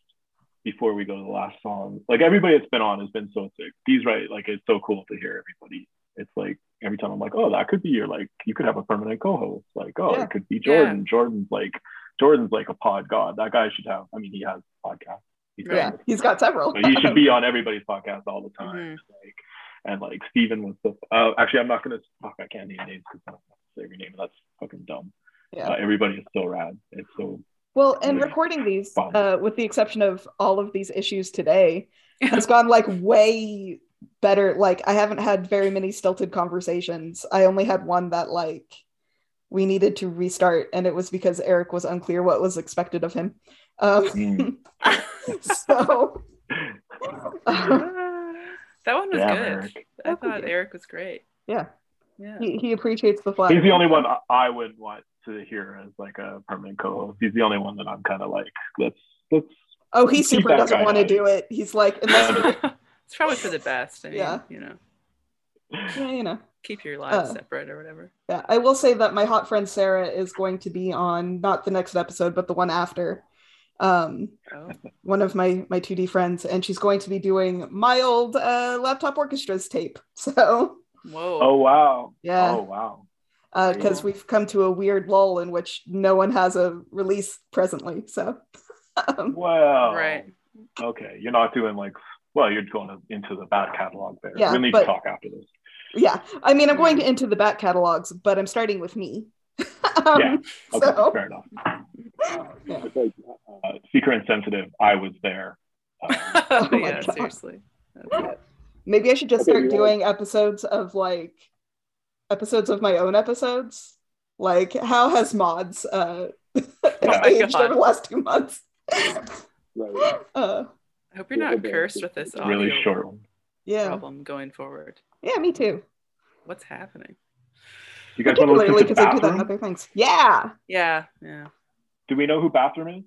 before we go to the last song, like everybody that's been on has been so sick. He's right, like it's so cool to hear everybody. It's like every time I'm like, oh, that could be your like you could have a permanent co-host. Like, oh, Yeah. it could be Jordan. Jordan's like Jordan's like a pod god. That guy should have, I mean, he has podcast. He's got yeah, he's got several. So he should be on everybody's podcast all the time. Mhm. Like, and like Steven was the uh, actually I'm not gonna talk I can't name names because I don't want to say your name. That's fucking dumb. Yeah. Uh, everybody is so rad. It's so Well, and Yeah. recording these, uh, with the exception of all of these issues today, has gone like way better. Like I haven't had very many stilted conversations. I only had one that like we needed to restart, and it was because Eric was unclear what was expected of him. Um, Mm. so that one was Damn, good. Eric. I thought. Eric was great. yeah, Yeah. he, he appreciates the flat. He's the only one I- I would want to hear as like a permanent co-host. He's the only one that I'm kind of like, let's let's Oh, he super doesn't want to do it. He's like, unless you're, it's probably for the best. I mean, Yeah. you know, yeah, you know. keep your lives Uh. separate or whatever. Yeah, I will say that my hot friend Sarah is going to be on not the next episode, but the one after. Um, Oh, one of my my 2D friends, and she's going to be doing my old uh, laptop orchestras tape. So whoa. Oh wow. yeah, Oh wow. Because cool. we've come to a weird lull in which no one has a release presently. So um, Well. Right. Okay, you're not doing like. Well, you're going into the back catalog there. Yeah, we'll need but- to talk after this. yeah, I mean, I'm going to into the back catalogs, but I'm starting with me. um, Yeah, Okay, So fair enough. Yeah. Like, uh, secret and sensitive. I was there. Uh, Oh yeah, God. seriously. That's it. maybe I should just Okay, start you doing episodes of like episodes of my own episodes. Like, how has mods uh, my aged God. over the last two months? right. uh, I hope you're not cursed with this audio Really short one. yeah, problem going forward. yeah, me too. What's happening? You guys want to Particularly listen to because I do that in bathroom? other things. Yeah. Yeah, yeah. Do we know who bathroom is?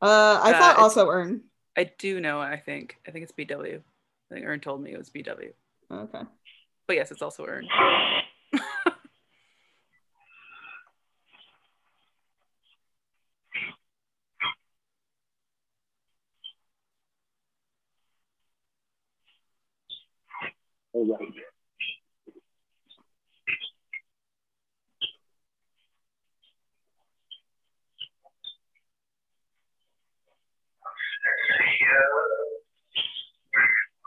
Uh, I Uh, thought also Ern. I do know. I think. I think it's BW. I think Ern told me it was BW. Okay. But yes, it's also earned. Oh, right.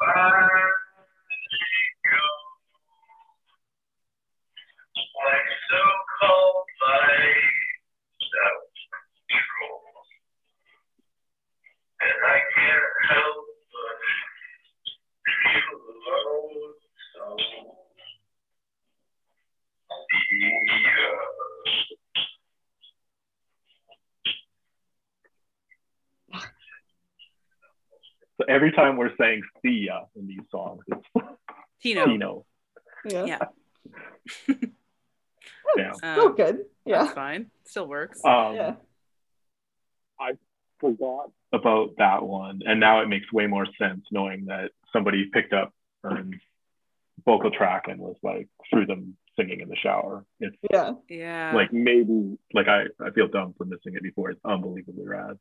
And time we're saying see ya in these songs, it's Tino. Tino. Yeah. Yeah. Yeah. oh, Um, good. Yeah. That's fine. Still works. Um, Yeah. I forgot about that one, and now it makes way more sense knowing that somebody picked up Ern's vocal track and was like threw them singing in the shower. It's Yeah. Yeah. like maybe like I, I feel dumb for missing it before. It's unbelievably rad.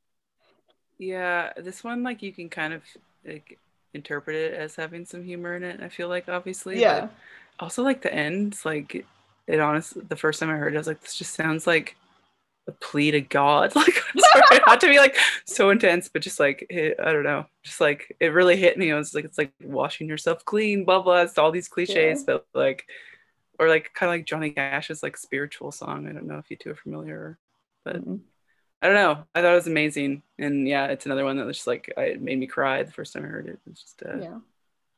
Yeah, this one like you can kind of like interpret it as having some humor in it. I feel like obviously. but Yeah. Also like the ends, like it honestly the first time I heard it, I was like, this just sounds like a plea to God. Like I'm sorry, not to be like so intense, but just like it, I don't know, just like it really hit me. I was like, it's like washing yourself clean, blah blah. It's all these cliches, but like or like kind of like Johnny Cash's like spiritual song. I don't know if you two are familiar, but Mhm. I don't know. I thought it was amazing, and yeah, it's another one that was just like I, it made me cry the first time I heard it. It's just uh, Yeah.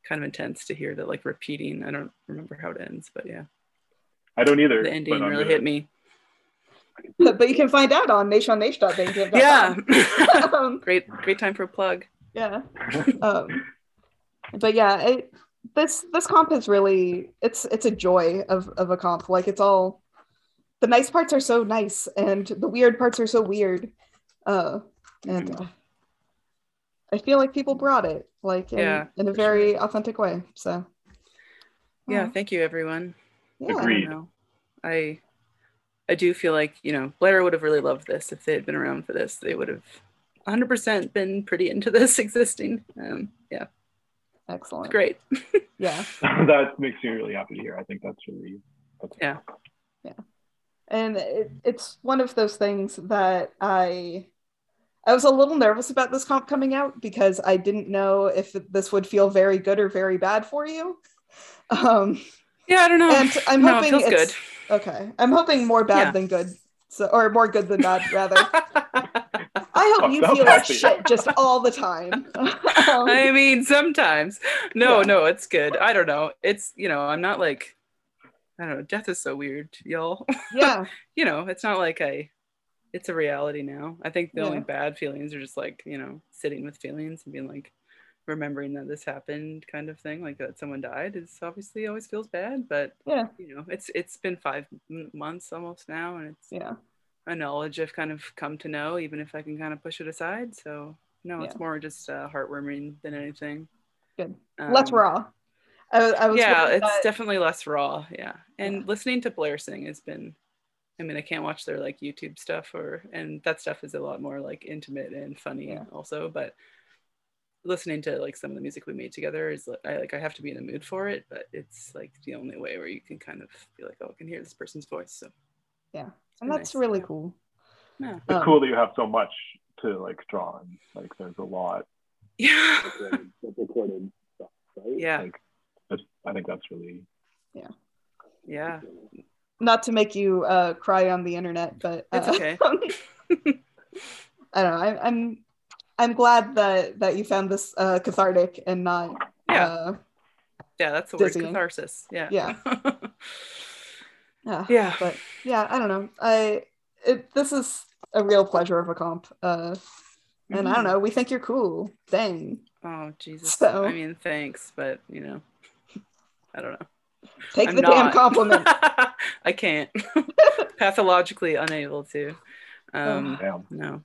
kind of intense to hear that like repeating. I don't remember how it ends, but yeah, I don't either. the ending really gonna- hit me. But, but you can find out on nayshonnaysh.bandcamp.com. Yeah, um, great, great time for a plug. yeah. Um, but yeah, it, this this comp is really it's it's a joy of of a comp. Like it's all the nice parts are so nice and the weird parts are so weird. Uh, and uh, I feel like people brought it like in, Yeah, in a for very authentic way. So Yeah, uh, thank you, everyone. yeah. I Agreed. don't. I I do feel like you know Blair would have really loved this if they had been around for this. They would have 100% been pretty into this existing. Um, yeah, excellent. great. Yeah. that makes me really happy to hear. I think that's really that's Yeah. And it, it's one of those things that i i was a little nervous about this comp coming out because i didn't know if this would feel very good or very bad for you um Yeah, I don't know. and i'm No, it hoping feels it's okay i'm hoping more bad Yeah. than good so or more good than bad rather i hope Oh, you feel like shit just all the time Um, I mean, sometimes. No, Yeah. no, it's good. I don't know. It's you know, I'm not like I don't know. Death is so weird, y'all. yeah you know, it's not like I. It's a reality now. I think the only bad feelings are just like you know, sitting with feelings and being like, remembering that this happened, kind of thing. Like that someone died is obviously always feels bad, but Yeah. you know, it's it's been five m- months almost now, and it's yeah a knowledge I've kind of come to know, even if I can kind of push it aside. So no, it's more just uh, heartwarming than anything. Good. Let's raw I, was- I was yeah, it's that- definitely less raw. Yeah, and Yeah. listening to Blair sing has been. I mean, I can't watch their like YouTube stuff or and that stuff is a lot more like intimate and funny Yeah. also. But listening to like some of the music we made together is like I like I have to be in the mood for it. But it's like the only way where you can kind of be like, oh, I can hear this person's voice. So yeah and that's nice. really Yeah. cool Yeah. It's Um, cool that you have so much to like draw on. Like there's a lot Yeah. of recorded stuff, right? Yeah. Like, that's, I think that's really Yeah. Yeah. Not to make you uh, cry on the internet, but It's uh, okay. I don't know. I, I'm I'm glad that that you found this uh, cathartic and not Yeah. uh, Yeah, that's the word catharsis. Yeah. Yeah. yeah. yeah. But yeah, I don't know. I it, this is a real pleasure of a comp. Uh, and I don't Mhm. know. We think you're cool. Dang. Oh Jesus. So- I mean, thanks, but you know, I don't know. Take I'm the damn compliment. I can't. Pathologically unable to. Um, damn. no.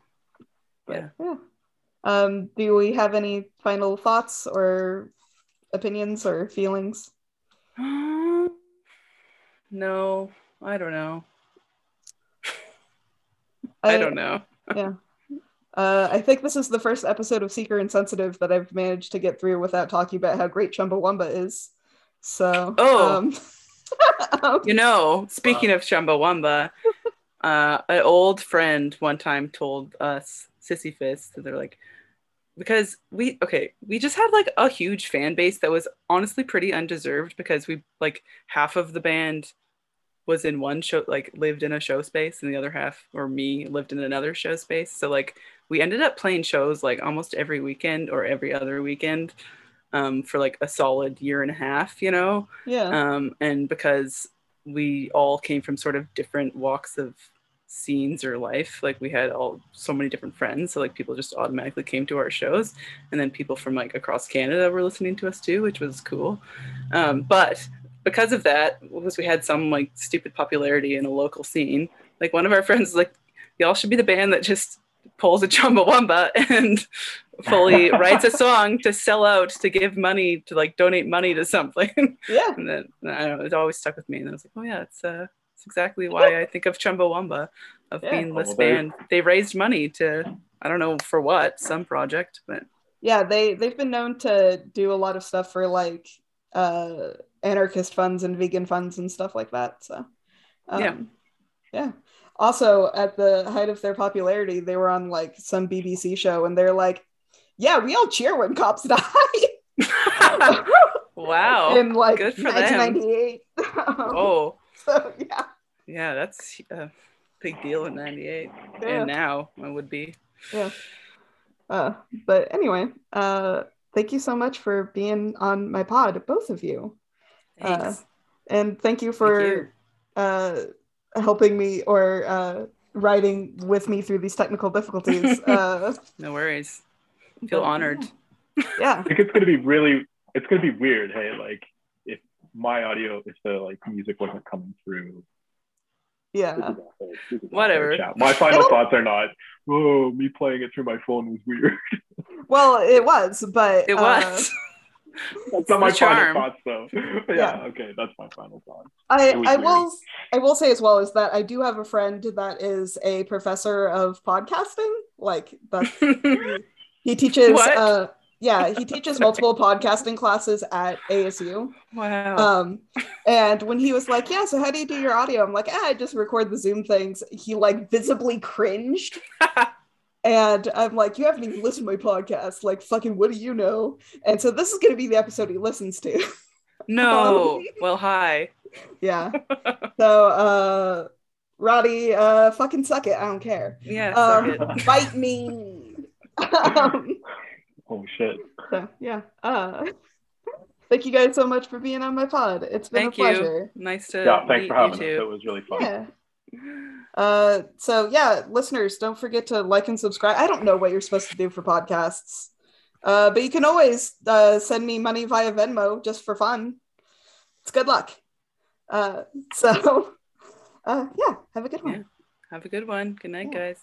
Yeah. Um, do we have any final thoughts or opinions or feelings? no, I don't know. I don't know. Yeah. Uh, I think this is the first episode of Seeker Insensitive that I've managed to get through without talking about how great Chumbawamba is. So, Oh. um, um, You know, speaking of Chumbawamba, uh, an old friend one time told us, Sissy Fist, that they're like, because we, okay, we just had like a huge fan base that was honestly pretty undeserved because we, like, half of the band was in one show, like, lived in a show space, and the other half, or me, lived in another show space. So, like, we ended up playing shows like almost every weekend or every other weekend um, for like a solid year and a half, you know? yeah, um, and because we all came from sort of different walks of scenes or life like we had all so many different friends so like people just automatically came to our shows. And then people from like across canada were listening to us too which was cool. Um, but because of that because we had some like stupid popularity in a local scene like one of our friends was like y'all should be the band that just pulls a chumbawamba and fully writes a song to sell out to give money to like donate money to something. Yeah. and then I don't know, it always stuck with me. And I was like, oh yeah, it's uh it's exactly why I think of Chumbawamba of Yeah. being this well, band. They raised money to I don't know for what, some project, but Yeah, they they've been known to do a lot of stuff for like uh anarchist funds and vegan funds and stuff like that. So um, Yeah. Yeah. Also, at the height of their popularity, they were on like some BBC show and they're like, Yeah, we all cheer when cops die. wow. In like good for them. 1998. oh, so yeah. yeah, that's a big deal in 98. Yeah. And now it would be. Yeah uh, but anyway, uh, thank you so much for being on my pod, both of you. Uh, and thank you for you. Uh, helping me or uh, writing with me through these technical difficulties. uh, no worries. Feel honored. Yeah, I think it's gonna be really it's gonna be weird, hey, like if my audio if the like music wasn't coming through. yeah, this is not fair- this is not Whatever. My final It'll- thoughts are not, oh, me playing it through my phone was weird. Well, it was, but It uh, was. That's not my charm. final thoughts though. yeah, Yeah. okay, that's my final thought. I, I weird. will I will say as well is that I do have a friend that is a professor of podcasting. Like that he teaches What? uh yeah, he teaches multiple podcasting classes at ASU. wow. Um and when he was like, Yeah, so how do you do your audio? I'm like, ah, I just record the Zoom things. He like visibly cringed. And I'm like, you haven't even listened to my podcast. Like, fucking, what do you know? And so this is going to be the episode he listens to. no. um, well, hi. yeah. So, uh, Roddy, uh, fucking suck it. I don't care. Yeah. suck Um, it. bite me. um, Oh shit. so, yeah. Uh, thank you guys so much for being on my pod. It's been Thank a pleasure. you. Nice to Yeah, thanks meet for having us. you It was really fun. Yeah. Uh, so yeah, listeners, don't forget to like and subscribe. I don't know what you're supposed to do for podcasts, uh, but you can always uh, send me money via Venmo just for fun. It's good luck. Uh, so uh, yeah, have a good one. Yeah. Have a good one. Good night, Yeah. guys.